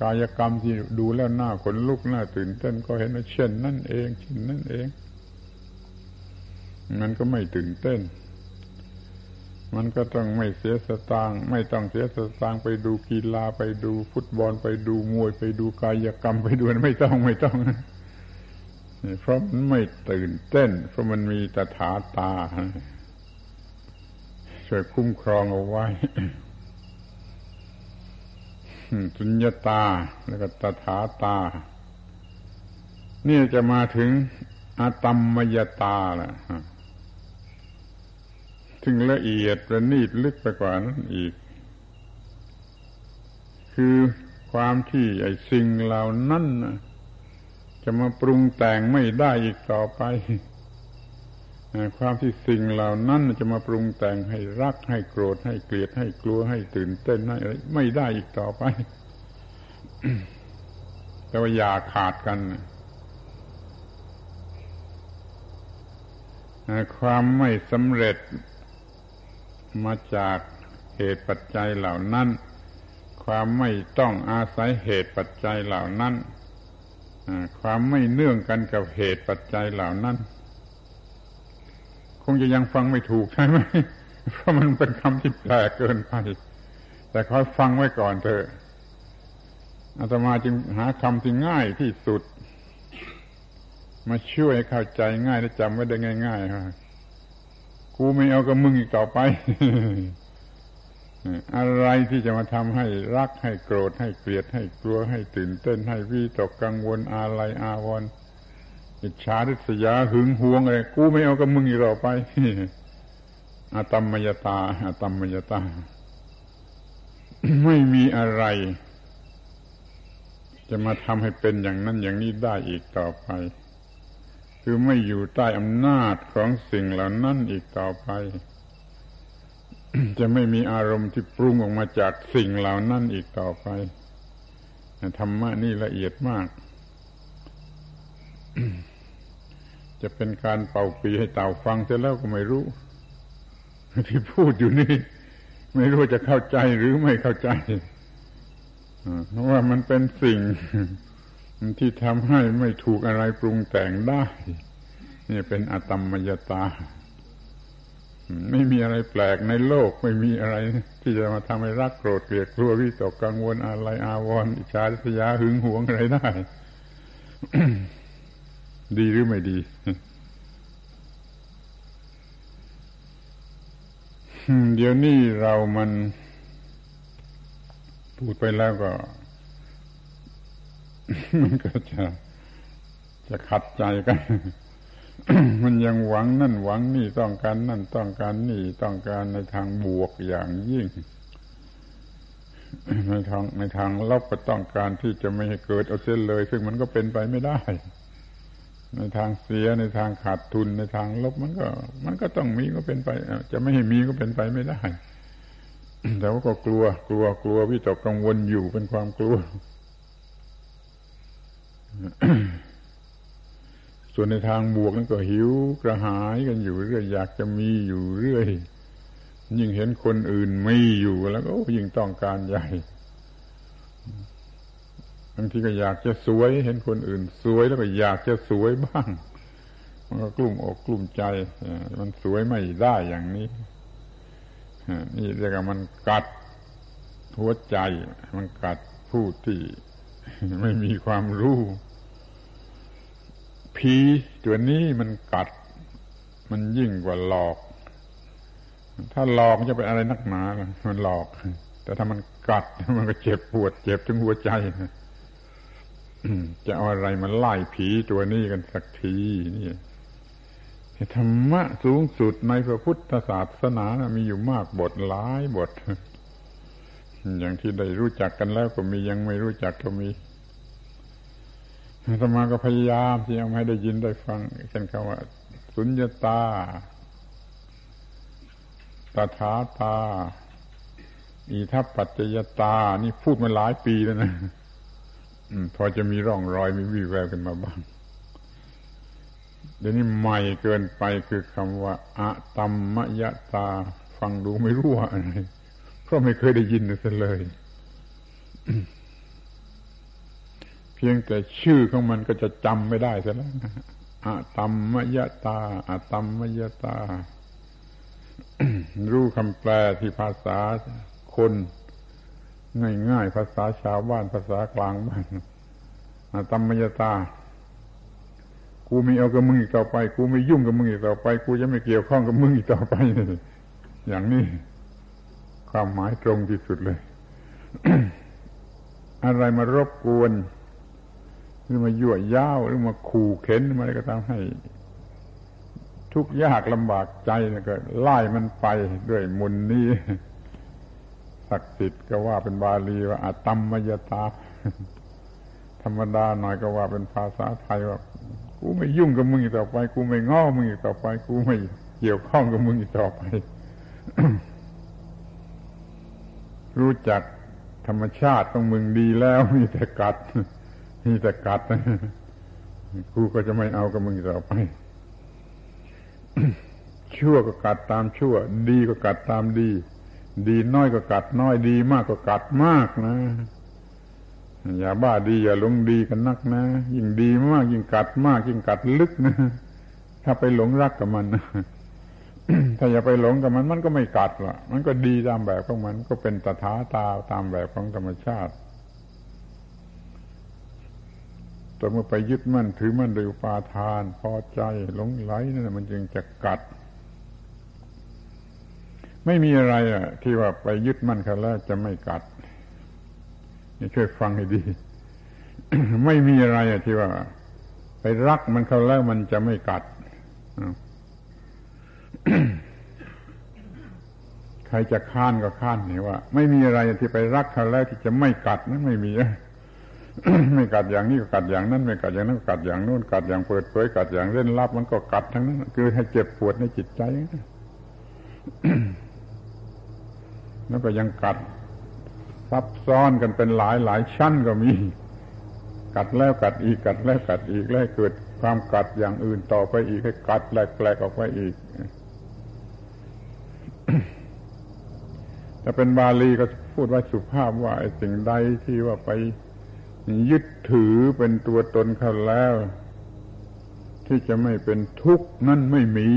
กายกรรมที่ดูแล้วหน้าขนลุกหน้าตื่นเต้นก็เห็นว่าเช่นนั่นเองเช่นนั่นเอง มันก็ไม่ตื่นเต้น มันก็ต้องไม่เสียสตางค์ไม่ต้องเสียสตางค์ไปดูกีฬาไปดูฟุตบอลไปดูมวยไปดูกายกรรมไปดูไม่ต้องไม่ต้องเพราะมันไม่ตื่นเต้น เพราะมันมีตถาตาช่วยคุ้มครองเอาไว้สุญญาตาแล้วก็ตถาตา นี่จะมาถึงอาตัมมยตาแหละ ซึ่งละเอียดประณีตลึกไปกว่านั้นอีก คือความที่ไอ้สิ่งเหล่านั้นจะมาปรุงแต่งไม่ได้อีกต่อไปความที่สิ่งเหล่านั้นจะมาปรุงแต่งให้รักให้โกรธให้เกลียดให้กลัวให้ตื่นเต้นให้ไม่ได้อีกต่อไป แต่ว่าอย่าขาดกันความไม่สำเร็จ มาจากเหตุปัจจัยเหล่านั้น ความไม่ต้องอาศัยเหตุปัจจัยเหล่านั้นความไม่เนื่องกันกับเหตุปัจจัยเหล่านั้น คงจะยังฟังไม่ถูกใช่ไหมเพราะมันเป็นคำที่แปลกเกินไป แต่คอยฟังไว้ก่อนเถอะอาตมาจึงหาคำที่ง่ายที่สุด มาช่วยเข้าใจง่ายและจำไว้ได้ง่ายๆครับ กูไม่เอากับมึงอีกต่อไป อะไรที่จะมาทำให้รักให้โกรธให้เกลียดให้กลัวให้ตื่นเต้นให้วิตกกังวลอะไรอาวรอิจฉาริษยาหึงหวงอะไรกูไม่เอากับมึงอีกต่อไปอาตมมยตาอาตมมยตา ไม่มีอะไร จะมาทำให้เป็นอย่างนั้นอย่างนี้ได้อีกต่อไป คือไม่อยู่ใต้อำนาจของสิ่งเหล่านั้นอีกต่อไป จะไม่มีอารมณ์ที่ปรุงออกมาจากสิ่งเหล่านั้นอีกต่อไปธรรมะนี่ละเอียดมาก จะเป็นการเป่าปีให้เต่าฟังเสร็จแล้วก็ไม่รู้ ที่พูดอยู่นี่ ไม่รู้จะเข้าใจหรือไม่เข้าใจเพราะว่ามันเป็นสิ่ง ที่ทำให้ไม่ถูกอะไรปรุงแต่งได้ นี่เป็นอตมมยตา ไม่มีอะไรแปลกในโลกไม่มีอะไร ที่จะมาทำให้รักโกรธเกลียดกลัววิตกกังวลอะไรอาวรณ์อิจฉาริษยาหึงหวงอะไรได้ ดีหรือไม่ดีเดี๋ยวนี้เรามันพูดไปแล้วก็ มันก็จะจะขัดใจกัน มันยังหวังนั่นหวังนี่ต้องการนั่นต้องการนี่ต้องการในทางบวกอย่างยิ่ง ในทางในทางลบก็ต้องการที่จะไม่ให้เกิดเอาเส้นเลย ซึ่งมันก็เป็นไปไม่ได้ ในทางเสียในทางขาดทุนในทางลบมันก็ มันก็ต้องมีก็เป็นไปจะไม่ให้มีก็เป็นไปไม่ได้แต่ว่าก็กลัว กลัวกลัววิตกกังวลอยู่เป็นความกลัว ส่วนในทางบวกนั้นก็หิวกระหายกันอยู่เรื่อยอยากจะมีอยู่เรื่อยยิ่งเห็นคนอื่นมีอยู่แล้วก็ยิ่งต้องการใหญ่บางทีก็อยากจะสวย เห็นคนอื่น สวยแล้วก็อยากจะสวยบ้าง มันก็กลุ้มอกกลุ้มใจมันสวยไม่ได้อย่างนี้นี่เรียกว่ามันกัดหัวใจ มันกัดผู้ที่ไม่มีความรู้ ผีตัวนี้มันกัด มันยิ่งกว่าหลอก ถ้าหลอกจะเป็นอะไรนักหนามันหลอก แต่ถ้ามันกัดมันก็เจ็บปวด เจ็บถึงหัวใจจะเอาอะไรมาไล่ผีตัวนี้กันสักทีนี่ธรรมะสูงสุดในพระพุทธศาสนานะมีอยู่มากบทหลายบท อย่างที่ได้รู้จักกันแล้วก็มียังไม่รู้จักก็มี ธรรมาก็พยายามที่ยังไม่ได้ยินได้ฟังเช่นคำว่า สุญญตาตถาตา อีทัพปัจจยตา นี่พูดมาหลายปีแล้วนะพอจะมีร่องรอยมีวิแววกันมาบ้าง เดี๋ยวนี้ใหม่เกินไปคือคำว่าอะตัมมยตา ฟังดูไม่รู้ว่าอะไร เพราะไม่เคยได้ยินเลย เพียงแต่ชื่อของมันก็จะจำไม่ได้ซะแล้วอะตัมมยตาอะตัมมยตา รู้คำแปลที่ภาษาคนง่ายๆภาษาชาวบ้านภาษากลางบ้านอะตัมมยตา กูไม่เอากับมึงอีกต่อไป กูไม่ยุ่งกับมึงอีกต่อไป กูจะไม่เกี่ยวข้องกับมึงอีกต่อไป อย่างนี้ความหมายตรงที่สุดเลย อะไรมารบกวน หรือมายั่วย้าวหรือมาขู่เข็นอะไรก็ตามให้ ทุกยากลำบากใจก็ไล่มันไปด้วยมุนนี้ศักดิ์สิทธิ์ก็ว่าเป็นบาลีว่าอาตัมมยตา ธรรมดาหน่อยก็ว่าเป็นภาษาไทยว่ากูไม่ยุ่งกับมึงอีกต่อไป กูไม่ง้อมึงอีกต่อไป กูไม่เกี่ยวข้องกับมึงอีกต่อไป รู้จักธรรมชาติของมึงดีแล้วมีแต่กัด มีแต่กัดกูก็จะไม่เอากับมึงต่อไป ชั่วก็กัดตามชั่ว ดีก็กัดตามดี ดีน้อยก็กัดน้อยดีมากก็กัดมากนะ อย่าบ้าดีอย่าหลงดีกันนักนะ ยิ่งดีมาก ยิ่งกัดมาก ยิ่งกัดลึกนะ ถ้าไปหลงรักกับมันนะถ้าอย่าไปหลงกับมันมันก็ไม่กัดหรอกมันก็ดีตามแบบของมันก็เป็นตถาตาตามแบบของธรรมชาติ แต่เมื่อไปยึดมั่นถือมั่นโดยอุปาทาน พอใจหลงไหลนั่นมันจึงจะกัด ไม่มีอะไรอะที่ว่าไปยึดมั่นเขาแล้วจะไม่กัดนี่ช่วยฟังให้ดี ไม่มีอะไรอะที่ว่า ไปรักมันเขาแล้วมันจะไม่กัดใครจะค้านก็ค้านนี่ว่า ไม่มีอะไรที่ไปรักเขาแล้วที่จะไม่กัดนั้นไม่มี ไม่กัดอย่างนี้ก็กัดอย่างนั้น ไม่กัดอย่างนั้นกัดอย่างโน้นกัดอย่างเปิดเผยกัดอย่างเล่นลับ มันก็กัดทั้งนั้นคือให้เจ็บปวดในจิตใจแล้วก็ยังกัดซับซ้อนกันเป็นหลายหลายชั้นก็มี กัดแล้วกัดอีกกัดแล้วกัดอีกแล้วเกิดความกัดอย่างอื่นต่อไปอีกให้กัดแปลกๆออกไปอีกถ้าเป็นบาลีก็พูดว่าสุภาพว่าไอ้สิ่งใดที่ว่าไป ยึดถือเป็นตัวตนเขาแล้ว ที่จะไม่เป็นทุกข์นั่นไม่มี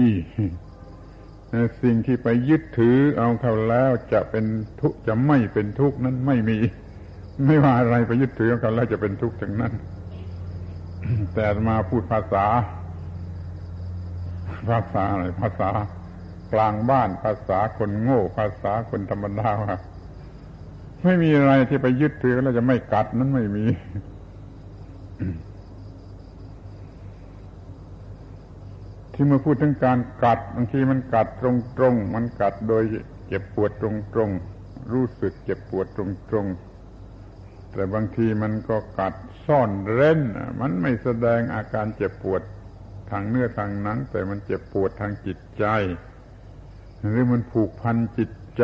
สิ่งที่ไปยึดถือเอาเขาแล้วจะเป็นทุกข์จะไม่เป็นทุกข์นั้นไม่มี ไม่ว่าอะไรไปยึดถือเอาเขาแล้วจะเป็นทุกข์ทั้งนั้น แต่มาพูดภาษา ภาษาอะไรภาษากลางบ้านภาษาคนโง่ ภาษาคนธรรมดาว่า ไม่มีอะไรที่ไปยึดถือแล้วจะไม่กัดนั้นไม่มีที่เมื่อพูดถึงการกัดบางทีมันกัดตรงๆมันกัดโดยเจ็บปวดตรงๆรู้สึกเจ็บปวดตรงๆแต่บางทีมันก็กัดซ่อนเร้นมันไม่แสดงอาการเจ็บปวดทางเนื้อทางหนัง แต่มันเจ็บปวดทางจิตใจ หรือมันผูกพันจิตใจ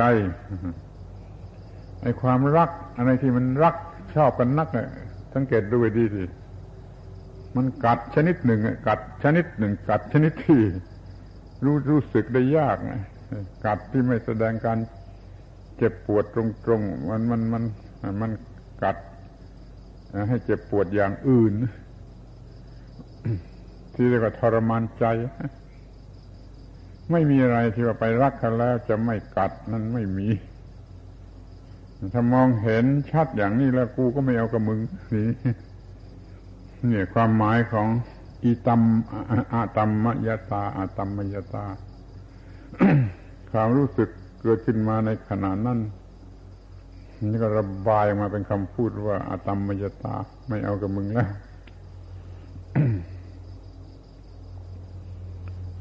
ไอ้ความรัก อะไรที่มันรักชอบกันนักเนี่ยสังเกตดูดีสิมันกัดชนิดหนึ่งกัดชนิดหนึ่ง กัดชนิดที่รู้รู้สึกได้ยากนะกัดที่ไม่แสดงการเจ็บปวดตรงๆมันมันมันมันกัด ให้เจ็บปวดอย่างอื่น ที่เรียกว่าทรมานใจ ไม่มีอะไรที่ว่าไปรักเขาแล้วจะไม่กัดนั่นไม่มี ถ้ามองเห็นชัดอย่างนี้แล้วกูก็ไม่เอากับมึงนี่เนี่ยความหมายของอีตัมอาตัมมยตาอาตัมมยตา ความรู้สึกเกิดขึ้นมาในขณะนั้นนี่ก็ระบายมาเป็นคำพูดว่าอาตัมมยตา ไม่เอากับมึงแล้ว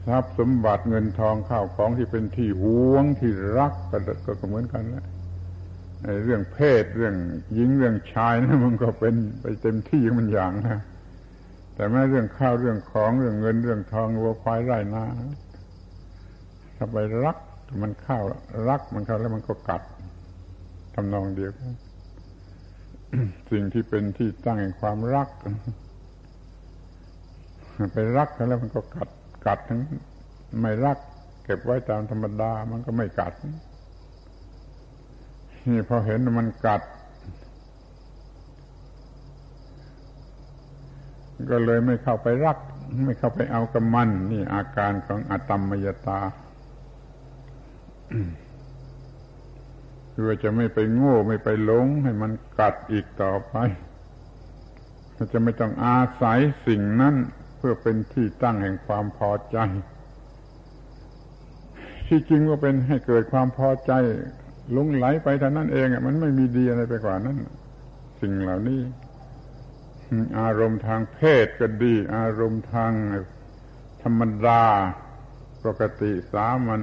ทรัพย์สมบัติเงินทองข้าวของที่เป็นที่หวงที่รักก็เหมือนกันแหละ เรื่องเพศเรื่องหญิงเรื่องชายนะมันก็เป็นไปเต็มที่มันอย่างนะแต่แม้เรื่องข้าวเรื่องของเรื่องเงินเรื่องทองวัวควายไร่นาถ้าไปรักมันเข้ารักมันเข้าแล้วมันก็กัดทำนองเดียวกันสิ่งที่เป็นที่ตั้งแห่งความรัก ไปรักแล้วมันก็กัด กัดทั้งไม่รัก เก็บไว้ตามธรรมดา มันก็ไม่กัด นี่พอเห็นมันกัด ก็เลยไม่เข้าไปรัก ไม่เข้าไปเอากับมัน นี่อาการของอตมมยตาคือจะไม่ไปโง่ไม่ไปหลง ให้มันกัดอีกต่อไปจะไม่ต้องอาศัยสิ่งนั้นเพื่อเป็นที่ตั้งแห่งความพอใจ ที่จริงก็เป็นให้เกิดความพอใจ ลงไหลไปท่านั้นเองมันไม่มีดีอะไรไปกว่านั้น สิ่งเหล่านี้ อารมณ์ทางเพศก็ดี อารมณ์ทางธรรมดา ปกติสามัญ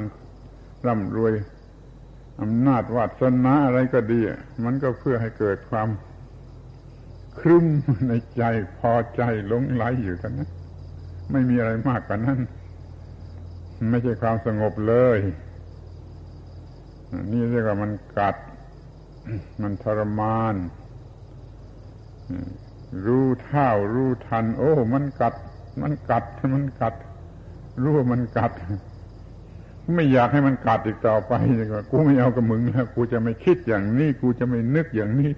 ร่ำรวยอำนาจวาสนาอะไรก็ดี มันก็เพื่อให้เกิดความครึ้มในใจพอใจลงไหลอยู่ท่านั้นไม่มีอะไรมากกว่านั้น ไม่ใช่ความสงบเลย นี่เรียกว่ามันกัด มันทรมาน รู้เท่ารู้ทัน โอ้ มันกัด มันกัด มันกัด รู้ว่ามันกัด ไม่อยากให้มันกัดอีกต่อไปเลยว่ากูไม่เอากับมึงแล้วกูจะไม่คิดอย่างนี้ กูจะไม่นึกอย่างนี้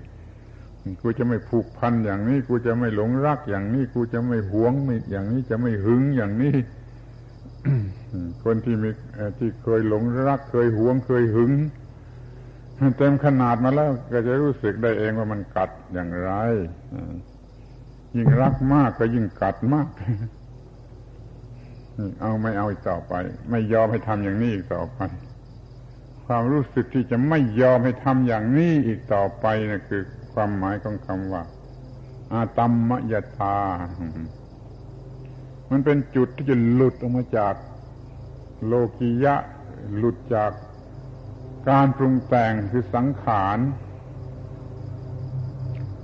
กูจะไม่ผูกพันอย่างนี้ กูจะไม่หลงรักอย่างนี้ กูจะไม่หวงอย่างนี้ จะไม่หึงอย่างนี้ คนที่มีที่เคยหลงรัก เคยหวงเคยหึงเต็มขนาดมาแล้ว ก็จะรู้สึกได้เองว่ามันกัดอย่างไรยิ่งรักมากก็ยิ่งกัดมาก เอาไม่เอาอีกต่อไป ไม่ยอมให้ทำอย่างนี้อีกต่อไป ความรู้สึกที่จะไม่ยอมให้ทำอย่างนี้อีกต่อไปนะคือ ความหมายของคำว่า อาตัมมยตา มันเป็นจุดที่จะหลุดออกมาจากโลกิยะ หลุดจากการปรุงแต่งคือสังขาร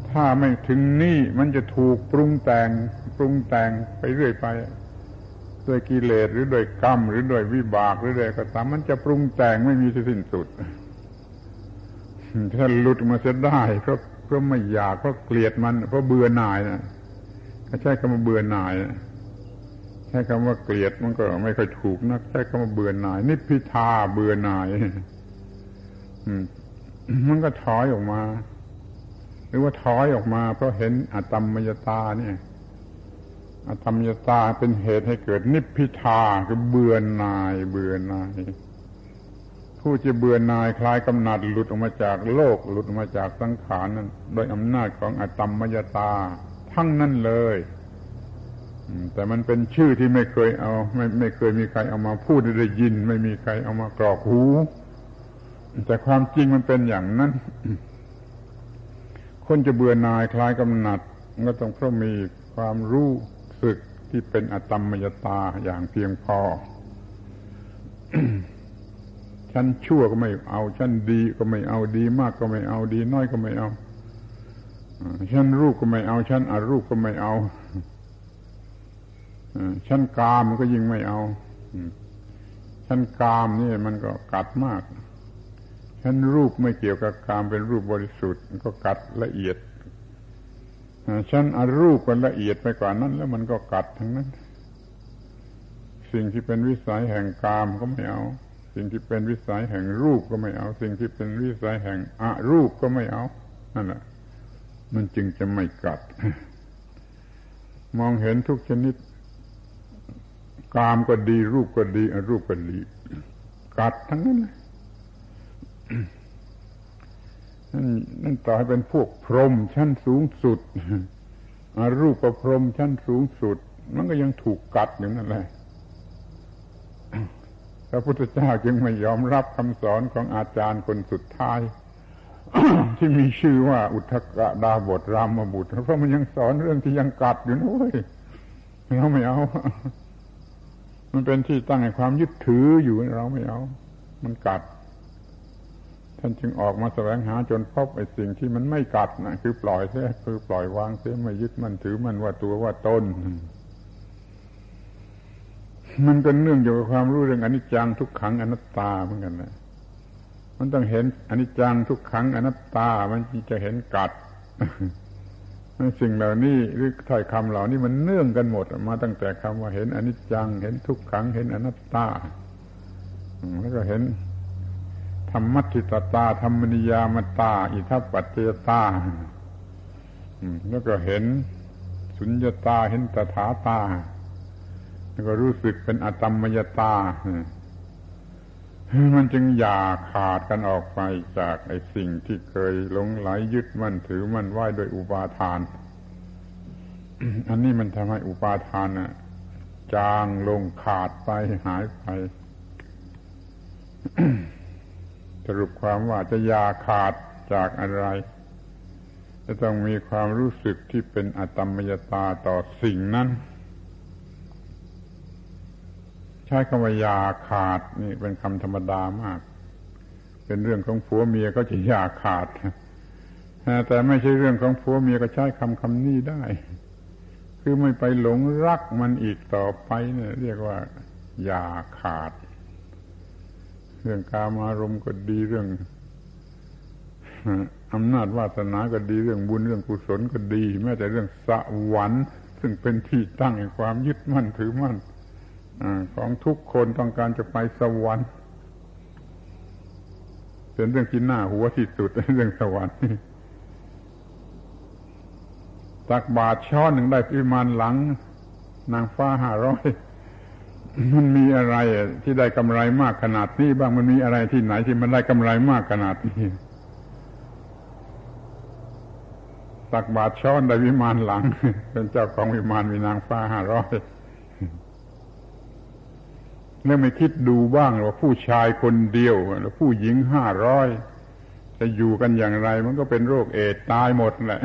ถ้าไม่ถึงนี่มันจะถูกปรุงแต่งปรุงแต่งไปเรื่อยไปด้วยกิเลสหรือด้วยกรรม หรือด้วยวิบากหรือด้วยก็ตามมันจะปรุงแต่งไม่มีที่สิ้นสุดถ้าหลุดมาเสียได้เพราะเพราะไม่อยากเพราะเกลียดมัน เพราะเบื่อหน่ายนะใช้คำว่าเบื่อหน่าย ใช้คำว่าเกลียดมันก็ไม่ค่อยถูกนัก ใช้คำว่าเบื่อหน่าย นิพพิทาเบื่อหน่ายมันก็ถอยออกมา หรือว่าถอยออกมา เพราะเห็นอตมมยตาเนี่ยอธรรมยตาเป็นเหตุให้เกิด นิพพิทาคือเบื่อหน่าย เบื่อหน่ายผู้จะเบื่อหน่ายคลายกำหนัดหลุดออกมาจากโลก หลุดออกมาจากสังขารนั้น โดยอำนาจของอตมมยตา ทั้งนั้นเลย แต่มันเป็นชื่อที่ไม่เคยเอา ไม่ไม่เคยมีใครเอามาพูดได้ยิน ไม่มีใครเอามากรอกหู แต่ความจริงมันเป็นอย่างนั้น คนจะเบื่อนายคลายกำหนัด ก็ต้องเพราะมีความรู้สึกที่เป็นอตมมยตาอย่างเพียงพอฉันชั่วก็ไม่เอาฉันดีก็ไม่เอาดีมากก็ไม่เอาดีน้อยก็ไม่เอาฉันรูปก็ไม่เอาฉันอรูปก็ไม่เอา ฉันกามก็ยิ่งไม่เอาฉันกามนี่มันก็กัดมากฉันรูปไม่เกี่ยวกับกามเป็นรูปบริสุทธิ์ก็กัดละเอียดฉันอรูปกันละเอียดไปกว่านั้น แล้วมันก็กัดทั้งนั้น สิ่งที่เป็นวิสัยแห่งกามก็ไม่เอา สิ่งที่เป็นวิสัยแห่งรูปก็ไม่เอา สิ่งที่เป็นวิสัยแห่งอรูปก็ไม่เอานั่นแหละมันจึงจะไม่กัด มองเห็นทุกชนิด กามก็ดี รูปก็ดีอรูปก็ดี กัดทั้งนั้นนั่นนั่นต่อให้เป็นพวกพรหมชั้นสูงสุดอรูปกระพรหมชั้นสูงสุด มันก็ยังถูกกัดอยู่นั่นแหละพระพุทธเจ้าจึงไม่ยอมรับคำสอนของอาจารย์คนสุดท้าย ที่มีชื่อว่าอุทกะดาบทรามบุตรเพราะมันยังสอนเรื่องที่ยังกัดอยู่นุ้ยเราไม่เอา มันเป็นที่ตั้งให้ความยึดถืออยู่เราไม่เอา มันกัด ท่านจึงออกมาแสวงหาจนพบไอ้สิ่งที่มันไม่กัดนะคือปล่อยเสียคือปล่อยวางเสียไม่ยึดมันถือมันว่าตัวว่าตนมันก็เนื่องอยู่กับความรู้เรื่องอนิจจังทุกขังอนัตตาเหมือนกันนะมันต้องเห็นอนิจจังทุกขังอนัตตา มันจะเห็นกัด สิ่งเหล่านี้หรือถ้อยคำเหล่านี้มันเนื่องกันหมด มาตั้งแต่คำว่าเห็นอนิจจัง เห็นทุกขัง เห็นอนัตตาแล้วก็เห็นธรรมัติตตา ธรรมนิยามตา อิทัปปัจเจตาแล้วก็เห็นสุญญตา เห็นตถาตา แล้วก็รู้สึกเป็นอตมมยตา มันจึงอย่าขาดกันออกไปจากไอ้สิ่งที่เคยหลงไหลยึดมั่นถือมั่นไหวโดยอุปาทาน อันนี้มันทำให้อุปาทานน่ะจางลงขาดไปหายไป สรุปความว่าจะอยาขาดจากอะไร จะต้องมีความรู้สึกที่เป็นอตมมยตาต่อสิ่งนั้น ใช้คำว่ายาขาดนี่เป็นคำธรรมดามาก เป็นเรื่องของผัวเมียก็จะยาขาดแต่ไม่ใช่เรื่องของผัวเมียก็ใช้คำคำนี้ได้ คือไม่ไปหลงรักมันอีกต่อไปเนี่ยเรียกว่ายาขาด เรื่องกามารมณ์ก็ดีเรื่องอำนาจวาสนาก็ดีเรื่องบุญเรื่องกุศลก็ดี แม้แต่เรื่องสวรรค์ซึ่งเป็นที่ตั้งแห่งความยึดมั่นถือมั่น ของทุกคนต้องการจะไปสวรรค์เป็นเรื่องที่หน่าหัวที่สุดเรื่องสวรรค์ตักบาทช้อนหนึ่งได้พิมานหลัง นางฟ้าห้าร้อยมันมีอะไรที่ได้กำไรมากขนาดนี้บ้างมันมีอะไรที่ไหนที่มันได้กำไรมากขนาดนี้ตักบาทช้อนได้วิมานหลัง เป็นเจ้าของวิมานมีนางฟ้าห้าร้อย แล้วไม่คิดดูบ้างว่าผู้ชายคนเดียวแล้วผู้หญิงห้าร้อยจะอยู่กันอย่างไร มันก็เป็นโรคเอดตายหมดแหละ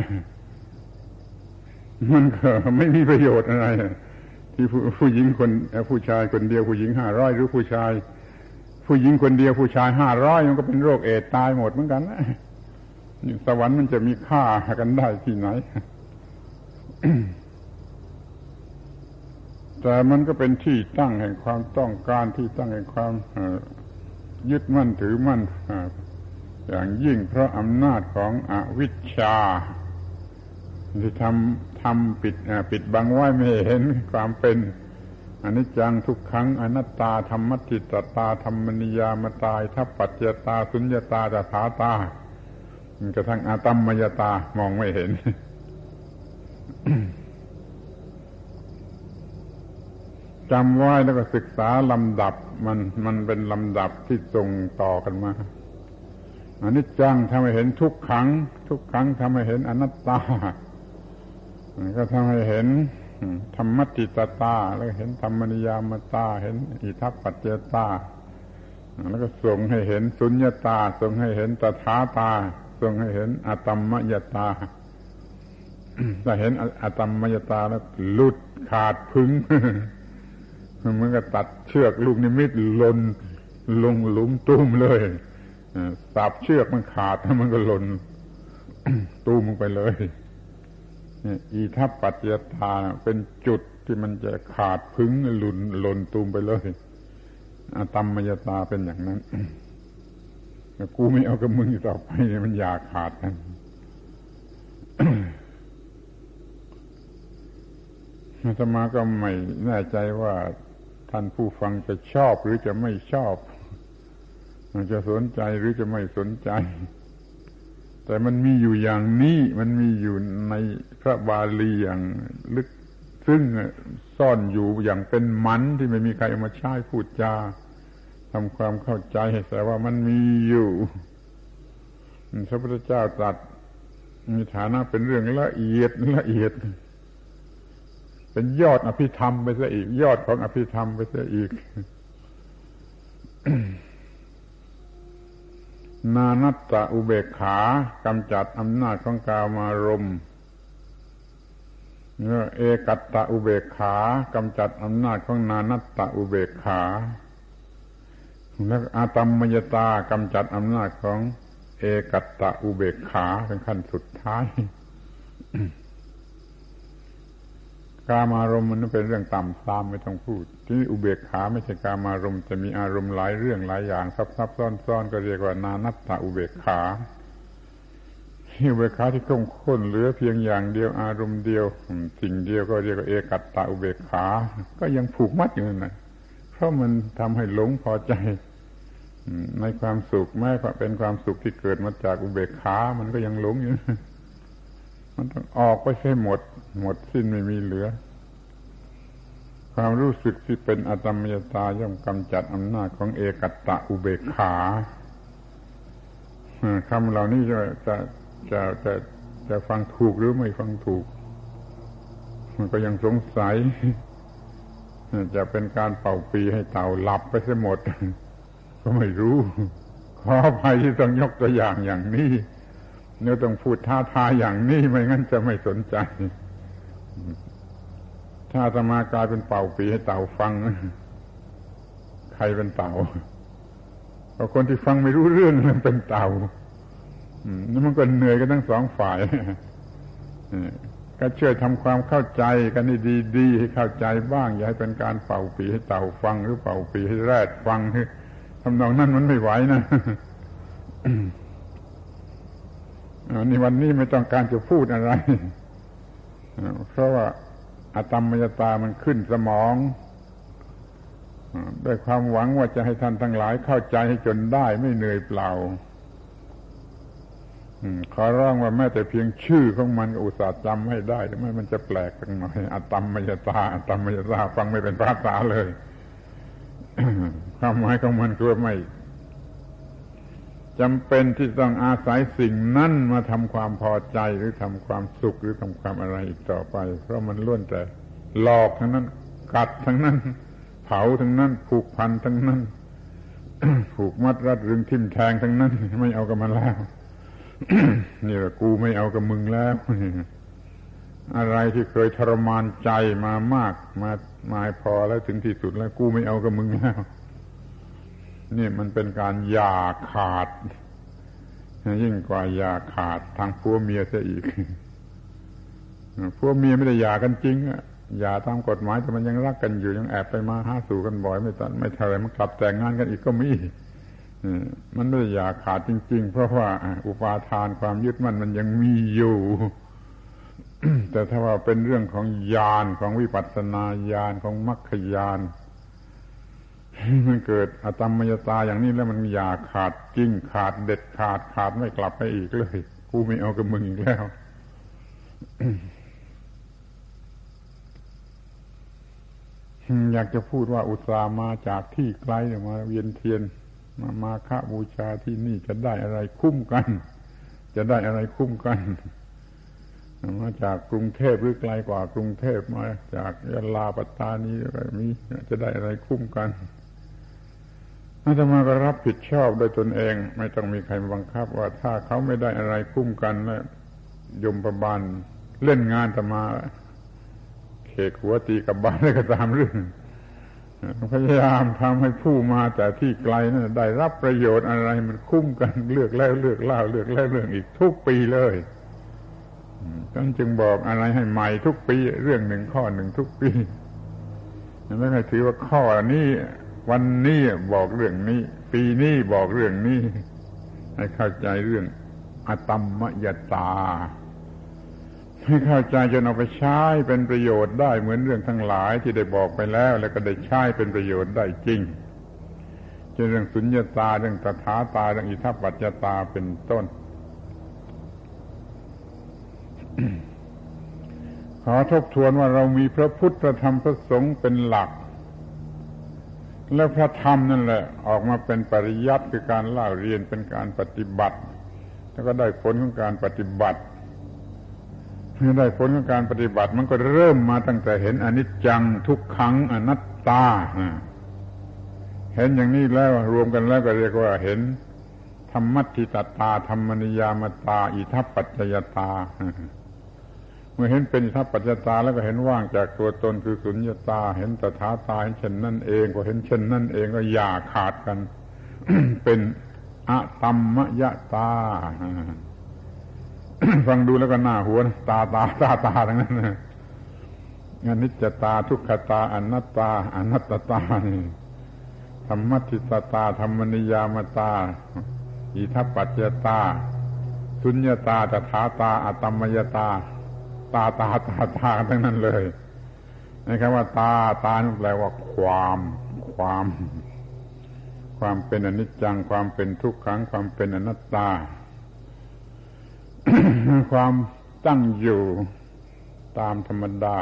มันก็ไม่มีประโยชน์อะไร ที่ผู้ผู้หญิงคนผู้ชายคนเดียวผู้หญิงห้าร้อยหรือผู้ชาย ผู้หญิงคนเดียวผู้ชายห้าร้อยมันก็เป็นโรคเอดตายหมดเหมือนกันนะสวรรค์มันจะมีค่ากันได้ที่ไหน แต่มันก็เป็นที่ตั้งแห่งความต้องการที่ตั้งแห่งความยึดมั่นถือมั่นอย่างยิ่งเพราะอำนาจของอวิชชา ที่ทำทำปิดปิดบังไว้ไม่เห็นความเป็นอนิจจังทุกครั้งอนัตตาธรรมติตตาธรรมนิยามตายทัพปัจเจตา สุญญตาตถาตากระทั่งอาตัมมยตามองไม่เห็น จำไว้แล้วก็ศึกษาลำดับมันมันเป็นลำดับที่ตรงต่อกันมาอันนี้จังทำให้เห็นทุกขัง ทุกขังทำให้เห็นอนัตตา ก็ทำให้เห็นธรรมติตาตา แล้วเห็นธรรมนิยามตา เห็นอิทัปปัจเจตา แล้วก็ส่งให้เห็นสุญญตา ส่งให้เห็นตถาตา ส่งให้เห็นอตมมยตาถ้าเห็นอตมมยตาแล้วหลุดขาดพึง มันก็ตัดเชือกลูกนิมิตลนลงหลุมตุ้มเลยสับเชือกมันขาดมันก็หล่นตุ้มไปเลยอีทัพปัจจตาเป็นจุดที่มันจะขาดพึงหลุนหล่นตุ้มไปเลยอาตมมยตาเป็นอย่างนั้นกูไม่เอากับมึงต่อไปมันอยากขาดกันธรรมาก็ไม่แน่ใจว่า ท่านผู้ฟังจะชอบหรือจะไม่ชอบจะสนใจหรือจะไม่สนใจ แต่มันมีอยู่อย่างนี้ มันมีอยู่ในพระบาลีอย่างลึกซึ่งซ่อนอยู่อย่างเป็นมันที่ไม่มีใครเอามาใช้พูดจาทำความเข้าใจแต่ว่ามันมีอยู่พระพุทธเจ้าตรัสมีฐานะเป็นเรื่องละเอียดละเอียด เป็นยอดอภิธรรมไปซะอีก ยอดของอภิธรรมไปซะอีก นานัตตะอุเบกขากำจัดอำนาจของกามารมเนื้อเอกัตตะอุเบกขากำจัดอำนาจของนานัตตะอุเบกขา แล้วอาตัมมยตากำจัดอำนาจของ เอกัตตะอุเบกขาเป็นขั้นสุดท้าย กามารมณ์มันเป็นเรื่องต่ำซามไม่ต้องพูด ที่อุเบกขาไม่ใช่กามารมณ์จะมีอารมณ์หลายเรื่องหลายอย่างซับซับซ้อนซ้อนก็เรียกว่านานัตตาอุเบกขาอุเบกขาที่คงค้นเหลือเพียงอย่างเดียวอารมณ์เดียวสิ่งเดียวก็เรียกว่าเอกัตตาอุเบกขา ก็ยังผูกมัดอยู่นั่นแหละเพราะมันทำให้หลงพอใจในความสุขแม้เป็นความสุขที่เกิดมาจากอุเบกขา มันก็ยังหลงอยู่ มันต้องออกไปใช้หมด หมดสิ้นไม่มีเหลือ ความรู้สึกที่เป็นอตมยตาย่อมกำจัดอำนาจของเอกัตตะอุเบกขาคำเหล่านี้จะจะจะจะจะฟังถูกหรือไม่ฟังถูก มันก็ยังสงสัย จะเป็นการเป่าปีให้เต่าหลับไปเสียหมด ก็ไม่รู้ ขออภัยที่ต้องยกตัวอย่างอย่างนี้ เนื้อต้องพูดท้าทายอย่างนี้ไม่งั้นจะไม่สนใจ ถ้าสมากลายเป็นเป่าปีให้เต่าฟัง ใครเป็นเต่าเพราะคนที่ฟังไม่รู้เรื่องมันเป็นเต่านี่มันก็เหนื่อยกันทั้งสองฝ่ายก็ช่วยทำความเข้าใจกันให้ดีๆให้เข้าใจบ้าง อย่าให้เป็นการเป่าปีให้เต่าฟังหรือเป่าปีให้แรดฟังทำนองนั้นมันไม่ไหวนะ นี่วันนี้ไม่ต้องการจะพูดอะไร เพราะว่าอาตมมยตามันขึ้นสมอง ด้วยความหวังว่าจะให้ท่านทั้งหลายเข้าใจให้จนได้ไม่เหนื่อยเปล่าขอร้องว่าแม้แต่เพียงชื่อของมันอุตส่าห์จำให้ได้แต่ไม่มันจะแปลกสักหน่อยอัตมมยตาอตมมยตาฟังไม่เป็นภาษาเลยความหมายของมันคือไม่ จำเป็นที่ต้องอาศัยสิ่งนั้นมาทำความพอใจหรือทำความสุขหรือทำความอะไรอีกต่อไป เพราะมันล้วนแต่หลอกทั้งนั้น กัดทั้งนั้น เผาทั้งนั้น ผูกพันทั้งนั้น ผูกมัดรัดรึงทิ่มแทงทั้งนั้น ไม่เอากับมันแล้วนี่แหละกูไม่เอากับมึงแล้วอะไรที่เคยทรมานใจมามาก มามาพอแล้วถึงที่สุดแล้ว กูไม่เอากับมึงแล้ว นี่มันเป็นการหย่าขาด ยิ่งกว่าหย่าขาดทางพัวเมียเสียอีกพัวเมียไม่ได้หย่ากันจริงอะหย่าตามกฎหมายแต่มันยังรักกันอยู่ยังแอบไปมาหาสู่กันบ่อย ไม่ตัดไม่เท่าไรมันกลับแต่งงานกันอีกก็มีมันไม่ได้หย่าขาดจริง ๆ เพราะว่าอุปาทานความยึดมั่นมันยังมีอยู่แต่ถ้าว่าเป็นเรื่องของญาณของวิปัสสนาญาณของมรรคญาณ มันเกิดอตมมยตาอย่างนี้แล้วมันอย่าขาดจริงขาดเด็ดขาดขาดไม่กลับไปอีกเลย กูไม่เอากับมึงอีกแล้วอยากจะพูดว่าอุตส่ามาจากที่ไกลมาเวียนเทียน มามาฆบูชาที่นี่จะได้อะไรคุ้มกัน จะได้อะไรคุ้มกันมาจากกรุงเทพหรือไกลกว่ากรุงเทพมาจากยะลาปัตตานีอะไรมีจะได้อะไรคุ้มกัน อาตมาก็รับผิดชอบโดยตนเอง ไม่ต้องมีใครบังคับ ว่าถ้าเขาไม่ได้อะไรคุ้มกันแล้วยมประบาลเล่นงานตมาเขกหัวตีกับบานได้ก็ตามเรื่องพยายามทำให้ผู้มาแต่ที่ไกลนะั้นได้รับประโยชน์อะไรมันคุ้มกันเลือกแล้วเลือกเล่าเลือกแล้วเรื่องอีกทุกปีเลยฉันจึงบอกอะไรให้ใหม่ทุกปี เรื่องหนึ่งข้อหนึ่งทุกปีไม่ใช่ถือว่าข้อนี้ วันนี้บอกเรื่องนี้ ปีนี้บอกเรื่องนี้ ให้เข้าใจเรื่องอะตมมยตา ให้เข้าใจจนเอาไปใช้เป็นประโยชน์ได้เหมือนเรื่องทั้งหลายที่ได้บอกไปแล้ว แล้วก็ได้ใช้เป็นประโยชน์ได้จริงเช่นเรื่องสุญญตาเรื่องตถาตาเรื่องอิทัปปัจจตาเป็นต้น ขอทบทวนว่าเรามีพระพุทธธรรมพระสงฆ์เป็นหลัก แล้วพระธรรมนั่นแหละ ออกมาเป็นปริยัติคือการเล่าเรียนเป็นการปฏิบัติ แล้วก็ได้ผลของการปฏิบัติได้ผลของการปฏิบัติ มันก็เริ่มมาตั้งแต่เห็นอนิจจังทุกขังอนัตตาเห็นอย่างนี้แล้วรวมกันแล้วก็เรียกว่าเห็นธรรมัติตตาธรรมนิยามตา อิทัปปัจจยตา เมื่อเห็นเป็นทัพปัจจตาแล้วก็เห็นว่างจากตัวตนคือสุญญตา เห็นตถาตาเห็นเช่นนั่นเองก็เห็นเช่นนั่นเองก็อย่าขาดกัน เป็นอะตัมมยตา ฟังดูแล้วก็น่าหัวตาตาตาตาทั้งนั้นอนิจจตาทุกขตาอนัตตาอนัตตาธรรมทิตตาธรรมนิยามตา อิทัปปัจจตา สุญญตาตถาตาอะตัมมยตา ตาตาตาตาทั้งนั้นเลยนี่คำว่าตาตาแปลว่าความ ความ ความเป็นอนิจจัง ความเป็นทุกขัง ความเป็นอนัตตา ความตั้งอยู่ตามธรรมดา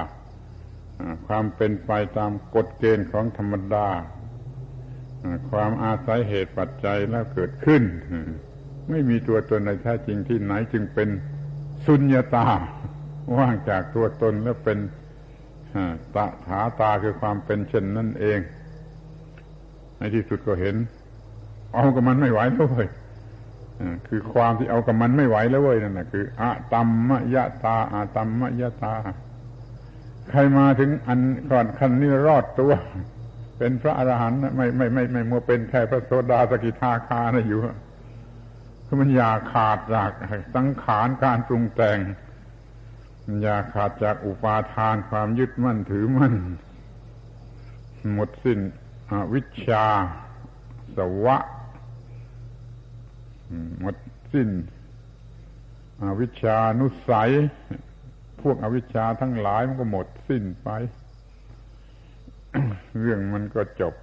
ความเป็นไปตามกฎเกณฑ์ของธรรมดา ความอาศัยเหตุปัจจัยแล้วเกิดขึ้น ไม่มีตัวตนในแท้จริงที่ไหนจึงเป็นสุญญาตา ว่างจากตัวตนแล้วเป็นตาถาตาคือความเป็นเช่นนั่นเอง ในที่สุดก็เห็น เอากับมันไม่ไหวแล้วเว้ยคือความที่เอากับมันไม่ไหวแล้วเว้ยนั่นแหะคืออะตัมมะยะตาอะตัมมะยะตา ใครมาถึงอันก่อนคันนี้รอดตัว เป็นพระอรหันต์ไม่ไม่ไม่ไม่มัวเป็นแค่พระโสดาสกิทาคานะอยู่คือมันอยากขาดจากสังขารการปรุงแต่ง อย่าขาดจากอุปาทานความยึดมั่นถือมั่น หมดสิ้นอวิชชาสวะ หมดสิ้นอวิชานุสัย พวกอวิชชาทั้งหลายมันก็หมดสิ้นไป เรื่องมันก็จบ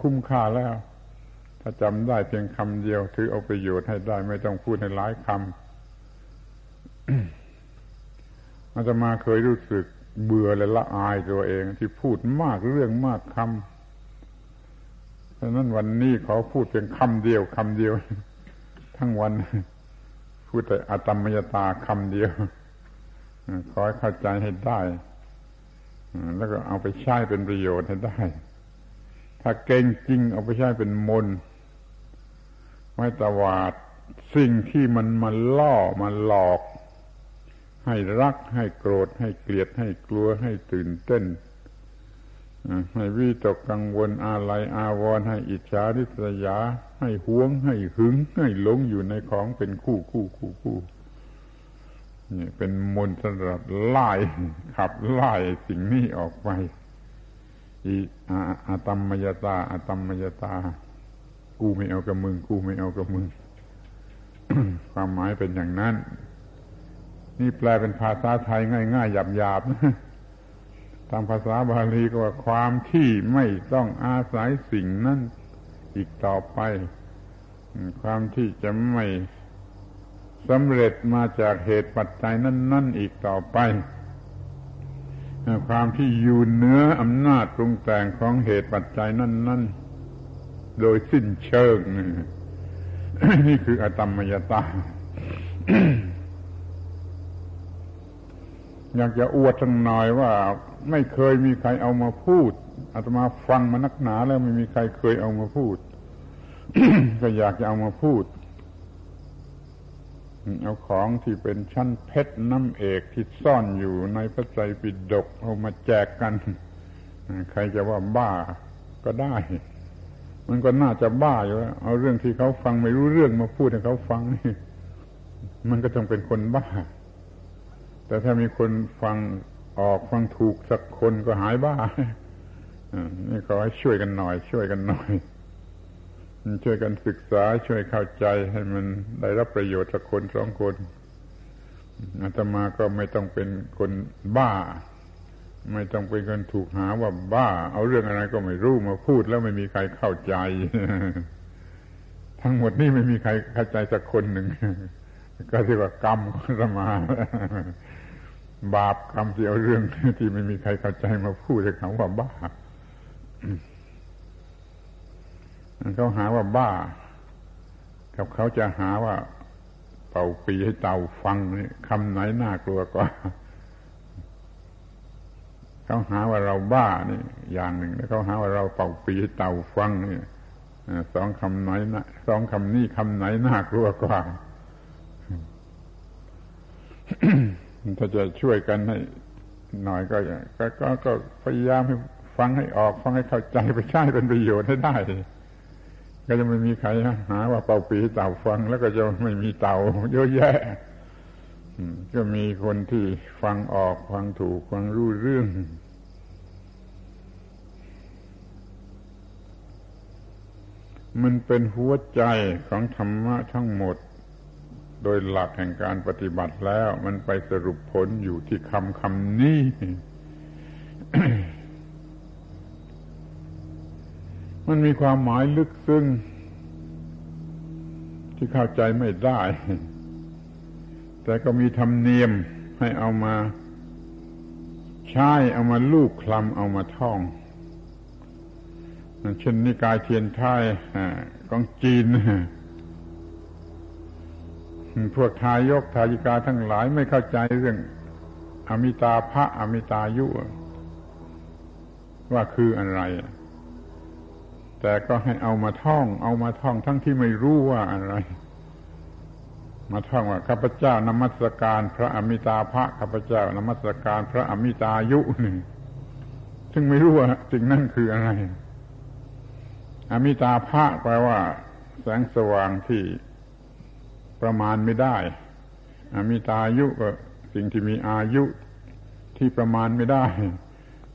คุ้มค่าแล้ว ถ้าจำได้เพียงคำเดียว ถือเอาประโยชน์ให้ได้ไม่ต้องพูดในหลายคำอาตมาเคยรู้สึกเบื่อและละอายตัวเอง ที่พูดมากเรื่องมากคำเพราะนั้นวันนี้ขอพูดเพียงคำเดียวคำเดียว ทั้งวัน พูดแต่อตมมยตาคำเดียวขอให้เข้าใจให้ได้แล้วก็เอาไปใช้เป็นประโยชน์ให้ได้ ถ้าเก่งจริงเอาไปใช้เป็นมน ไว้ตวาดสิ่งที่มันมาล่อมาหลอก ให้รักให้โกรธให้เกลียดให้กลัวให้ตื่นเต้นให้วิตกกังวลอะไรอาวรณ์ให้อิจฉาริษยา ให้หวงให้หึง ให้หลงอยู่ในของเป็นคู่คู่คู่คู่นี่เป็นมนต์สำหรับไล่ขับไล่สิ่งนี้ออกไป อีอาตมมยตาอาตมมยตา กูไม่เอากับมึง กูไม่เอากับมึง ความหมายเป็นอย่างนั้น นี่แปลเป็นภาษาไทยง่ายๆหยาบๆนะตามภาษาบาลีก็ว่าความที่ไม่ต้องอาศัยสิ่งนั้นอีกต่อไป ความที่จะไม่สำเร็จมาจากเหตุปัจจัยนั่นๆ อีกต่อไป ความที่อยู่เหนืออำนาจปรุงแต่งของเหตุปัจจัยนั่นๆ โดยสิ้นเชิง นี่คืออตมมยตาอยากจะอวดสักหน่อยว่า ไม่เคยมีใครเอามาพูดอาตมาฟังมานักหนาแล้วไม่มีใครเคยเอามาพูด ก็อยากจะเอามาพูด เอาของที่เป็นชั้นเพชรน้ำเอกที่ซ่อนอยู่ในพระไตรปิฎกเอามาแจกกัน ใครจะว่าบ้าก็ได้ มันก็น่าจะบ้าอยู่แล้วเอาเรื่องที่เขาฟังไม่รู้เรื่องมาพูดให้เขาฟังนี่มันก็ต้องเป็นคนบ้า แต่ถ้ามีคนฟังออกฟังถูกสักคนก็หายบ้านี่ขอให้ช่วยกันหน่อย ช่วยกันหน่อยช่วยกันศึกษาช่วยเข้าใจให้มันได้รับประโยชน์สักคนสองคนอาตมาก็ไม่ต้องเป็นคนบ้า ไม่ต้องเป็นคนถูกหาว่าบ้า เอาเรื่องอะไรก็ไม่รู้มาพูดแล้วไม่มีใครเข้าใจ ทั้งหมดนี่ไม่มีใครเข้าใจสักคนหนึ่ง ก็ที่ว่ากรรมของอาตมา บาปกรรมที่เอาเรื่องที่ไม่มีใครเข้าใจมาพูดจะคำว่าบ้าเขาหาว่าบ้า กับเขาจะหาว่าเป่าปีให้เต่าฟังนี่คำไหนน่ากลัวกว่า เขาหาว่าเราบ้านี่ อย่างหนึ่ง แล้วเขาหาว่าเราเป่าปีเต่าฟังนี่สองคำไหนนะสองคำนี้คำไหนน่ากลัวกว่าถ้าจะช่วยกันให้หน่อยก็ก็ก็พยายามให้ฟังให้ออก ฟังให้เข้าใจไปใช้เป็นประโยชน์ให้ได้ ก็จะไม่มีใครหาว่าเป่าปีเต่าฟัง แล้วก็จะไม่มีเต่าเยอะแยะ ก็มีคนที่ฟังออกฟังถูกฟังรู้เรื่อง มันเป็นหัวใจของธรรมะทั้งหมด โดยหลักแห่งการปฏิบัติแล้ว มันไปสรุปผลอยู่ที่คำคำนี้มันมีความหมายลึกซึ้งที่เข้าใจไม่ได้ แต่ก็มีธรรมเนียมให้เอามาใช้เอามาลูกคลำเอามาท่องเช่นนิกายเทียนไทยของจีนพวกทายกทายิกาทั้งหลายไม่เข้าใจเรื่อง อมิตาพระอมิตายุ ว่าคืออะไร แต่ก็ให้เอามาท่อง เอามาท่องทั้งที่ไม่รู้ว่าอะไร มาท่องว่าข้าพเจ้านมัสการพระอมิตาภะข้าพเจ้านมัสการพระอมิตายุนี่ซึ่งไม่รู้ว่าสิ่งนั้นคืออะไร อมิตาภะแปลว่า แสงสว่างที่ประมาณไม่ได้ อมิตายุก็สิ่งที่มีอายุที่ประมาณไม่ได้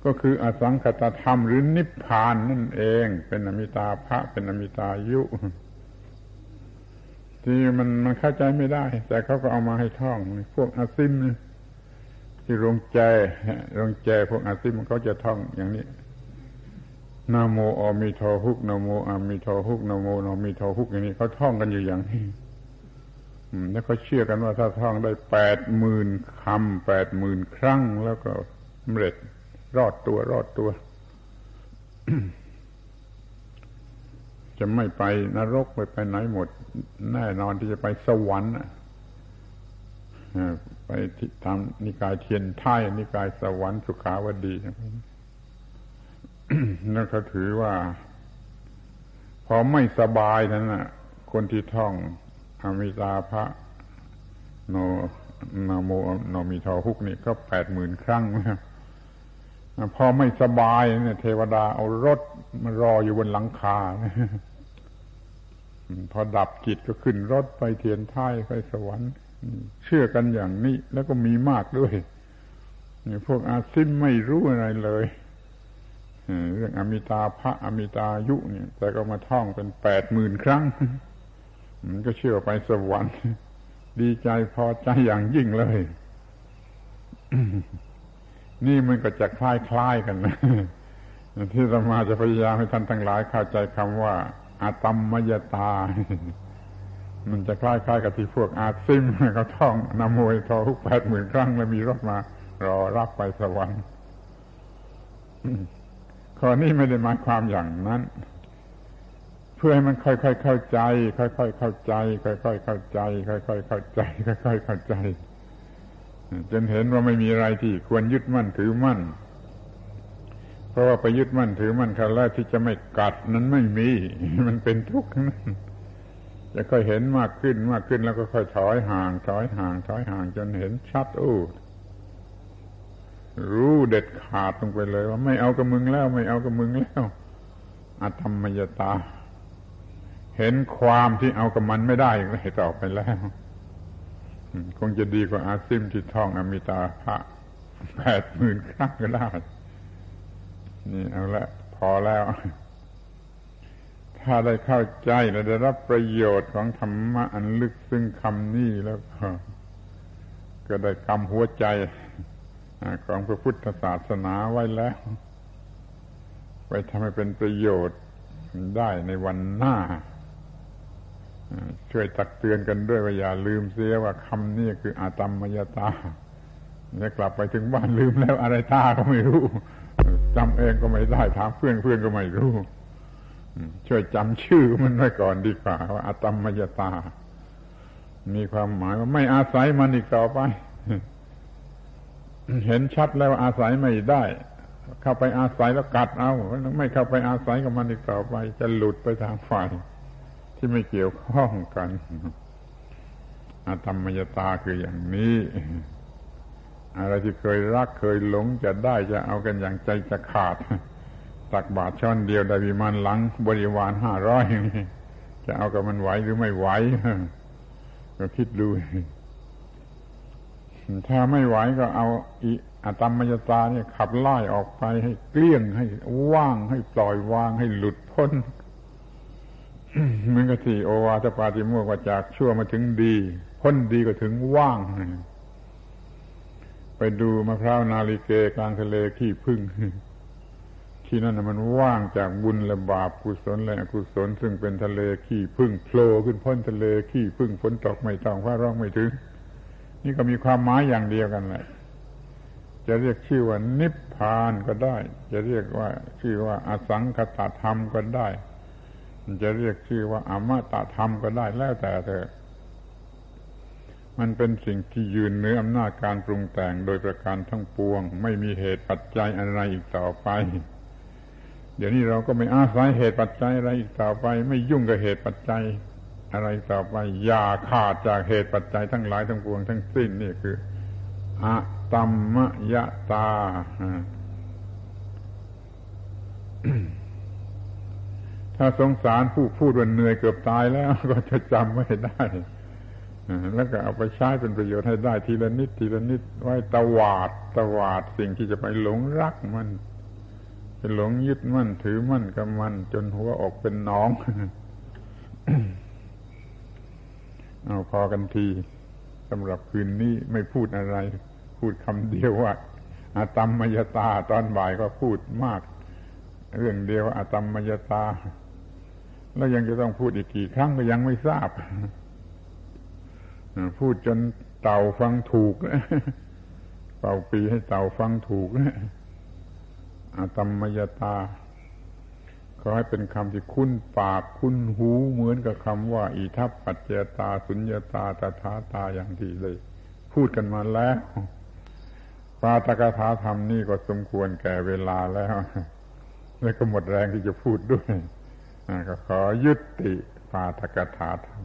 ก็คืออสังคตธรรมหรือนิพพานนั่นเอง เป็นอมิตาภะเป็นอมิตายุ ที่มันมันเข้าใจไม่ได้ แต่เขาก็เอามาให้ท่อง พวกอาซิมที่โรงแจโรงแจพวกอาซิมเขาจะท่องอย่างนี้นาโมอมิทอฮุกนาโมอามิทอฮุกนาโมนามิทอฮุกอย่างนี้เขาท่องกันอยู่อย่างนี้แล้วเขาเชื่อกันว่าถ้าท่องได้แปดหมื่นคำแปดหมื่นครั้ง แล้วก็สำเร็จรอดตัวรอดตัว จะไม่ไปนรกไปไปไหนหมด แน่นอนที่จะไปสวรรค์ไปทำนิกายเทียนไทยนิกายสวรรค์สุขาวดีนั่นเขาถือว่า พอไม่สบายนั้นน่ะ คนที่ท่องอมิตาพระโนนาโมโนมิทอฮุกนี่ก็แปดหมื่นครั้งแล้วพอไม่สบายเนี่ยเทวดาเอารถมารออยู่บนหลังคา พอดับจิตก็ขึ้นรถไปเทียนท้ายไปสวรรค์เชื่อกันอย่างนี้ แล้วก็มีมากด้วยพวกอาซิมไม่รู้อะไรเลยเรื่องอมิตาพระอมิตายุเนี่ย แต่ก็มาท่องเป็นแปดหมื่นครั้ง มันก็เชื่อไปสวรรค์ ดีใจพอใจอย่างยิ่งเลย นี่มันก็จะคล้ายๆกันนะที่ธรรมาจะพยายามให้ท่านทั้งหลายเข้าใจคำว่า อาตมมยตา มันจะคล้ายๆกับที่พวกอาซิมเขาท่องนโมยทอทุกแปดหมื่นครั้งแล้วมีรถมา รอรับไปสวรรค์ข้อนี้ไม่ได้หมายความอย่างนั้น เพื่อให้มันค่อยๆเข้าใจ ค่อยๆเข้าใจ ค่อยๆเข้าใจ ค่อยๆเข้าใจ ค่อยๆเข้าใจจนเห็นว่าไม่มีอะไรที่ควรยึดมั่นถือมั่น เพราะว่าไปยึดมั่นถือมั่นครั้งแรกที่จะไม่กัดนั้นไม่มี มันเป็นทุกข์นั้นจะค่อยเห็นมากขึ้นมากขึ้นแล้วก็ค่อยถอยห่างถอยห่างถอยห่างจนเห็นชัดอู้รู้เด็ดขาดลงไปเลย ว่าไม่เอากับมึงแล้ว ไม่เอากับมึงแล้วอาธรรมยตา เห็นความที่เอากับมันไม่ได้ไม่ต่อไปแล้วคงจะดีกว่าอาซิมที่ท่องอมิตาพระแปดหมื่นครั้งก็ได้ นี่เอาละ พอแล้ว ถ้าได้เข้าใจและได้รับประโยชน์ของธรรมะอันลึกซึ้งคำนี้แล้วก็ก็ได้กำหัวใจของพระพุทธศาสนาไว้แล้วไปทำให้เป็นประโยชน์ได้ในวันหน้า ช่วยตักเตือนกันด้วยว่าอย่าลืมเสียว่าคำนี้คืออาตมมยตาจะกลับไปถึงบ้านลืมแล้วอะไรตาก็ไม่รู้ จำเองก็ไม่ได้ถามเพื่อนเพื่อนก็ไม่รู้ช่วยจำชื่อมันไว้ก่อนดีกว่าว่าอาตมมยตา มีความหมายว่าไม่อาศัยมันอีกต่อไป เห็นชัดแล้วอาศัยไม่ได้ เข้าไปอาศัยแล้วกัดเอาไม่เข้าไปอาศัยกับมันอีกต่อไป จะหลุดไปทางฝ่ายที่ไม่เกี่ยวข้องกันอาธรรมยตาคืออย่างนี้ อะไรที่เคยรักเคยหลงจะได้จะเอากันอย่างใจจะขาดตักบาทช้อนเดียวได้วิมานหลัง บริวารห้าร้อยจะเอากับมันไหวหรือไม่ไหวก็คิดดู ถ้าไม่ไหวก็เอาอิอาตมมยตาเนี่ยขับไล่ออกไปให้เกลี้ยงให้ว่างให้ปล่อยวางให้หลุดพ้นเมือนกับที่โอวาทปาติโมกว่าจากชั่วมาถึงดี พ้นดีก็ถึงว่าง ไปดูมะพร้าวนาลิเกกลางทะเลขี้พึ่ง ที่นั่นมันว่างจากบุญและบาปกุศลและอกุศลซึ่งเป็นทะเลขี้พึ่งโผล่ขึ้นพ้นทะเลขี้พึ่งฝนตกไม่ต้องฟ้าร้องไม่ถึง นี่ก็มีความหมายอย่างเดียวกันแหละจะเรียกชื่อว่านิพพานก็ได้ จะเรียกว่าชื่อว่าอสังคตธรรมก็ได้ จะเรียกชื่อว่าอมตะธรรมก็ได้แล้วแต่เธอ มันเป็นสิ่งที่ยืนเนื้ออำนาจการปรุงแต่งโดยประการทั้งปวง ไม่มีเหตุปัจจัยอะไรอีกต่อไป เดี๋ยวนี้เราก็ไม่อาศัยเหตุปัจจัยอะไรอีกต่อไป ไม่ยุ่งกับเหตุปัจจัยอะไรต่อไป อย่าขาดจากเหตุปัจจัยทั้งหลายทั้งปวงทั้งสิ้นนี่คืออะตัมมยตาถ้าสงสารผู้พูดวันเหนื่อยเกือบตายแล้วก็จะจำไม่ได้ แล้วก็เอาไปใช้เป็นประโยชน์ให้ได้ทีละนิดทีละนิด ไว้ตวาดตวาดสิ่งที่จะไปหลงรักมันไปหลงยึดมั่นถือมั่นกับมัน จนหัวออกเป็นน้องเอาพอกันทีสำหรับคืนนี้ไม่พูดอะไร พูดคำเดียวว่าอาตมมยตาตอนบ่ายก็พูดมาก เรื่องเดียวอาตมมยตา แล้วยังจะต้องพูดอีกกี่ครั้งก็ยังไม่ทราบ พูดจนเต่าฟังถูกเป่าปีให้เต่าฟังถูกอาตมมยตาขอให้เป็นคำที่คุ้นปากคุ้นหูเหมือนกับคำว่า อิทัปปัจเจตา สุญญาตาตถาตาอย่างที่เลย พูดกันมาแล้วปาตกถาธรรมนี่ก็สมควรแก่เวลาแล้ว แล้วก็หมดแรงที่จะพูดด้วยก็ขอยุติปาตกถาธรรม